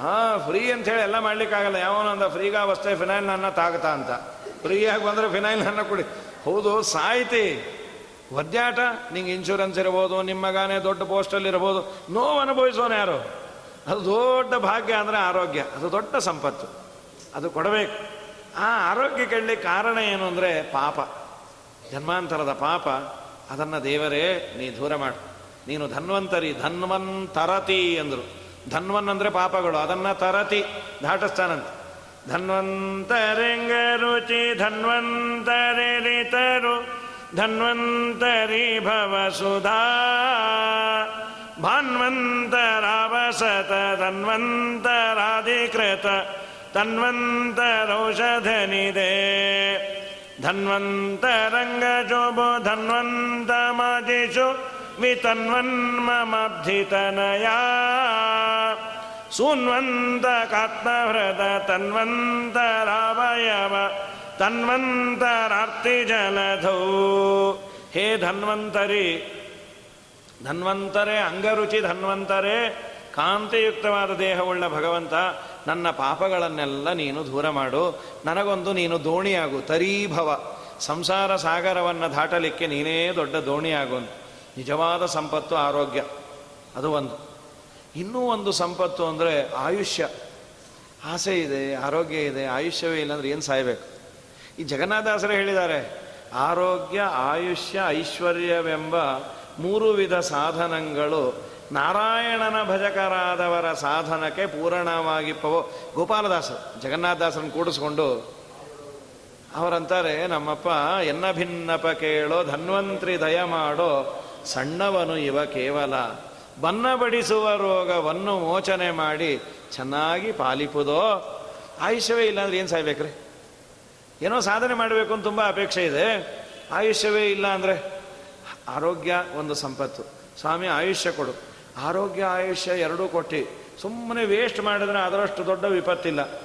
ಹಾಂ, ಫ್ರೀ ಹೇಳಿ ಎಲ್ಲ ಮಾಡ್ಲಿಕ್ಕಾಗಲ್ಲ. ಯಾವನೊಂದ ಫ್ರೀಗಾವಸ್ಥೆ ಫಿನೈಲ್ ನನ್ನ ತಾಗತಾ ಅಂತ. ಫ್ರೀಯಾಗಿ ಬಂದರೆ ಫಿನೈಲ್ ನನ್ನ ಕೊಡಿ. ಹೌದು, ಸಾಯ್ತಿ. ಒದ್ದಾಟ ನಿಂಗೆ ಇನ್ಶೂರೆನ್ಸ್ ಇರ್ಬೋದು ನಿಮ್ಮ ಮಗನೇ ದೊಡ್ಡ ಪೋಸ್ಟಲ್ಲಿ ಇರ್ಬೋದು. ನೋವು ಅನುಭವಿಸೋನು ಯಾರು? ಅದು ದೊಡ್ಡ ಭಾಗ್ಯ ಅಂದರೆ ಆರೋಗ್ಯ. ಅದು ದೊಡ್ಡ ಸಂಪತ್ತು. ಅದು ಕೊಡಬೇಕು. ಆ ಆರೋಗ್ಯ ಕೇಳಲಿಕ್ಕೆ ಕಾರಣ ಏನು ಅಂದರೆ ಪಾಪ. ಜನ್ಮಾಂತರದ ಪಾಪ, ಅದನ್ನು ದೇವರೇ, ನೀ ದೂರ ಮಾಡು. ನೀನು ಧನ್ವಂತರಿ ಧನ್ವಂತರತಿ ಅಂದರು. ಧನ್ವನ್ ಅಂದರೆ ಪಾಪಗಳು, ಅದನ್ನು ತರತಿ ದಾಟಸ್ತಾನಂತ ಧನ್ವಂತರಿಂಗ ರುಚಿ, ಧನ್ವಂತರಿ धन्वन्तरि भव सुधा भान्वन्तरावसत तन्वन्तराधिकृत तन्वन्तरोषधनि दे धन्वन्तरङ्गजोबो धन्वन्तमजिषु वितन्वन्ममभितनया सुन्वन्त कात्महृद तन्वन्तरावयव ತನ್ವಂತರಾರ್ತಿ ಜಲಧೌ. ಹೇ ಧನ್ವಂತರಿ, ಧನ್ವಂತರೇ, ಅಂಗರುಚಿ ಧನ್ವಂತರೇ, ಕಾಂತಿಯುಕ್ತವಾದ ದೇಹವುಳ್ಳ ಭಗವಂತ, ನನ್ನ ಪಾಪಗಳನ್ನೆಲ್ಲ ನೀನು ದೂರ ಮಾಡು. ನನಗೊಂದು ನೀನು ದೋಣಿಯಾಗು, ತರೀಭವ. ಸಂಸಾರ ಸಾಗರವನ್ನು ದಾಟಲಿಕ್ಕೆ ನೀನೇ ದೊಡ್ಡ ದೋಣಿಯಾಗು ನಿಜವಾದ ಸಂಪತ್ತು ಆರೋಗ್ಯ, ಅದು ಒಂದು. ಇನ್ನೂ ಒಂದು ಸಂಪತ್ತು ಅಂದರೆ ಆಯುಷ್ಯ. ಆಸೆ ಇದೆ, ಆರೋಗ್ಯ ಇದೆ, ಆಯುಷ್ಯವೇ ಇಲ್ಲಾಂದ್ರೆ ಏನು ಸಾಯಬೇಕು? ಈ ಜಗನ್ನಾಥಾಸರೇ ಹೇಳಿದ್ದಾರೆ, ಆರೋಗ್ಯ, ಆಯುಷ್ಯ, ಐಶ್ವರ್ಯವೆಂಬ ಮೂರು ವಿಧ ಸಾಧನಗಳು ನಾರಾಯಣನ ಭಜಕರಾದವರ ಸಾಧನಕ್ಕೆ ಪೂರಣವಾಗಿಪ್ಪವೋ. ಗೋಪಾಲದಾಸರು ಜಗನ್ನಾಥದಾಸರನ್ನು ಕೂಡಿಸ್ಕೊಂಡು ಅವರಂತಾರೆ, ನಮ್ಮಪ್ಪ, ಎನ್ನ ಭಿನ್ನಪ ಕೇಳೋ, ಧನ್ವಂತ್ರಿ ದಯ ಮಾಡೋ, ಸಣ್ಣವನು ಇವ ಕೇವಲ. ಬನ್ನ ಬಡಿಸುವ ರೋಗವನ್ನು ಮೋಚನೆ ಮಾಡಿ, ಚೆನ್ನಾಗಿ ಪಾಲಿಪುದೋ. ಆಯುಷ್ಯವೇ ಇಲ್ಲಾಂದ್ರೆ ಏನು ಸಾಯ್ಬೇಕ್ರಿ? ಏನೋ ಸಾಧನೆ ಮಾಡಬೇಕು ಅಂತ ತುಂಬ ಅಪೇಕ್ಷೆ ಇದೆ. ಆಯುಷ್ಯವೇ ಇಲ್ಲ ಅಂದರೆ ಆರೋಗ್ಯ ಒಂದು ಸಂಪತ್ತು. ಸ್ವಾಮಿ, ಆಯುಷ್ಯ ಕೊಡು. ಆರೋಗ್ಯ, ಆಯುಷ್ಯ ಎರಡೂ ಕೊಟ್ಟು. ಸುಮ್ಮನೆ ವೇಸ್ಟ್ ಮಾಡಿದ್ರೆ ಅದರಷ್ಟು ದೊಡ್ಡ ವಿಪತ್ತಿಲ್ಲ.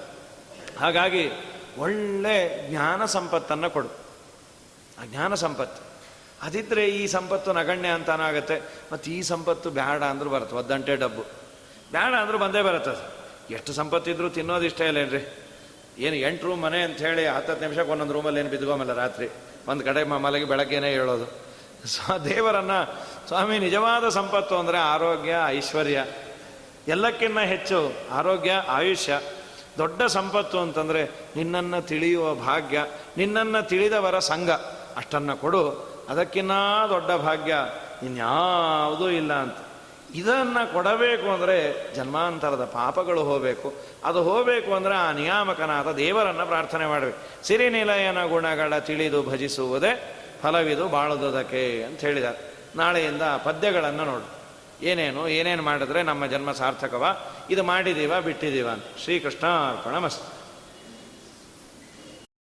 ಹಾಗಾಗಿ ಒಳ್ಳೆ ಜ್ಞಾನ ಸಂಪತ್ತನ್ನು ಕೊಡು. ಆ ಜ್ಞಾನ ಸಂಪತ್ತು. ಅದಿದ್ದರೆ ಈ ಸಂಪತ್ತು ನಗಣ್ಯ ಆಗುತ್ತೆ ಮತ್ತು ಈ ಸಂಪತ್ತು ಬೇಡ ಅಂದ್ರೂ ಬರುತ್ತೆ. ಒದ್ದಂಟೆ ಡಬ್ಬು. ಬೇಡ ಅಂದರೂ ಬಂದೇ ಬರುತ್ತೆ ಎಷ್ಟು ಸಂಪತ್ತಿದ್ರೂ ತಿನ್ನೋದು ಇಷ್ಟ ಇಲ್ಲೇನ್ರಿ ಏನು ಎಂಟು ರೂಮ್ ಮನೆ ಅಂತ ಹೇಳಿ ಹತ್ತತ್ತು ನಿಮಿಷಕ್ಕೆ ಒಂದೊಂದು ರೂಮಲ್ಲಿ ಏನು ಬಿದ್ಕೊಂಬಲ್ಲ ರಾತ್ರಿ. ಒಂದು ಕಡೆ ಮಲಗಿ ಬೆಳಗ್ಗೆನೇ ಹೇಳೋದು. ಸೊ ದೇವರನ್ನು, ಸ್ವಾಮಿ ನಿಜವಾದ ಸಂಪತ್ತು ಅಂದರೆ ಆರೋಗ್ಯ, ಐಶ್ವರ್ಯ. ಎಲ್ಲಕ್ಕಿಂತ ಹೆಚ್ಚು ಆರೋಗ್ಯ, ಆಯುಷ್ಯ. ದೊಡ್ಡ ಸಂಪತ್ತು ಅಂತಂದರೆ ನಿನ್ನನ್ನು ತಿಳಿಯುವ ಭಾಗ್ಯ, ನಿನ್ನನ್ನು ತಿಳಿದವರ ಸಂಘ. ಅಷ್ಟನ್ನು ಕೊಡು. ಅದಕ್ಕಿನ್ನ ದೊಡ್ಡ ಭಾಗ್ಯ ಇನ್ಯಾವುದೂ ಇಲ್ಲ ಅಂತ. ಇದನ್ನು ಕೊಡಬೇಕು ಅಂದರೆ ಜನ್ಮಾಂತರದ ಪಾಪಗಳು ಹೋಗಬೇಕು. ಅದು ಹೋಗಬೇಕು ಅಂದರೆ ಆ ನಿಯಾಮಕನಾದ ದೇವರನ್ನು ಪ್ರಾರ್ಥನೆ ಮಾಡಬೇಕು. ಸಿರಿನಿಲಯನ ಗುಣಗಳ ತಿಳಿದು ಭಜಿಸುವುದೇ ಫಲವಿದು ಬಾಳುವುದಕ್ಕೆ ಅಂತ ಹೇಳಿದ್ದಾರೆ. ನಾಳೆಯಿಂದ ಪದ್ಯಗಳನ್ನು ನೋಡು. ಏನೇನು ಏನೇನು ಮಾಡಿದ್ರೆ ನಮ್ಮ ಜನ್ಮ ಸಾರ್ಥಕವ? ಇದು ಮಾಡಿದೀವ ಬಿಟ್ಟಿದ್ದೀವ ಅಂತ. ಶ್ರೀಕೃಷ್ಣ ಅರ್ಪಣ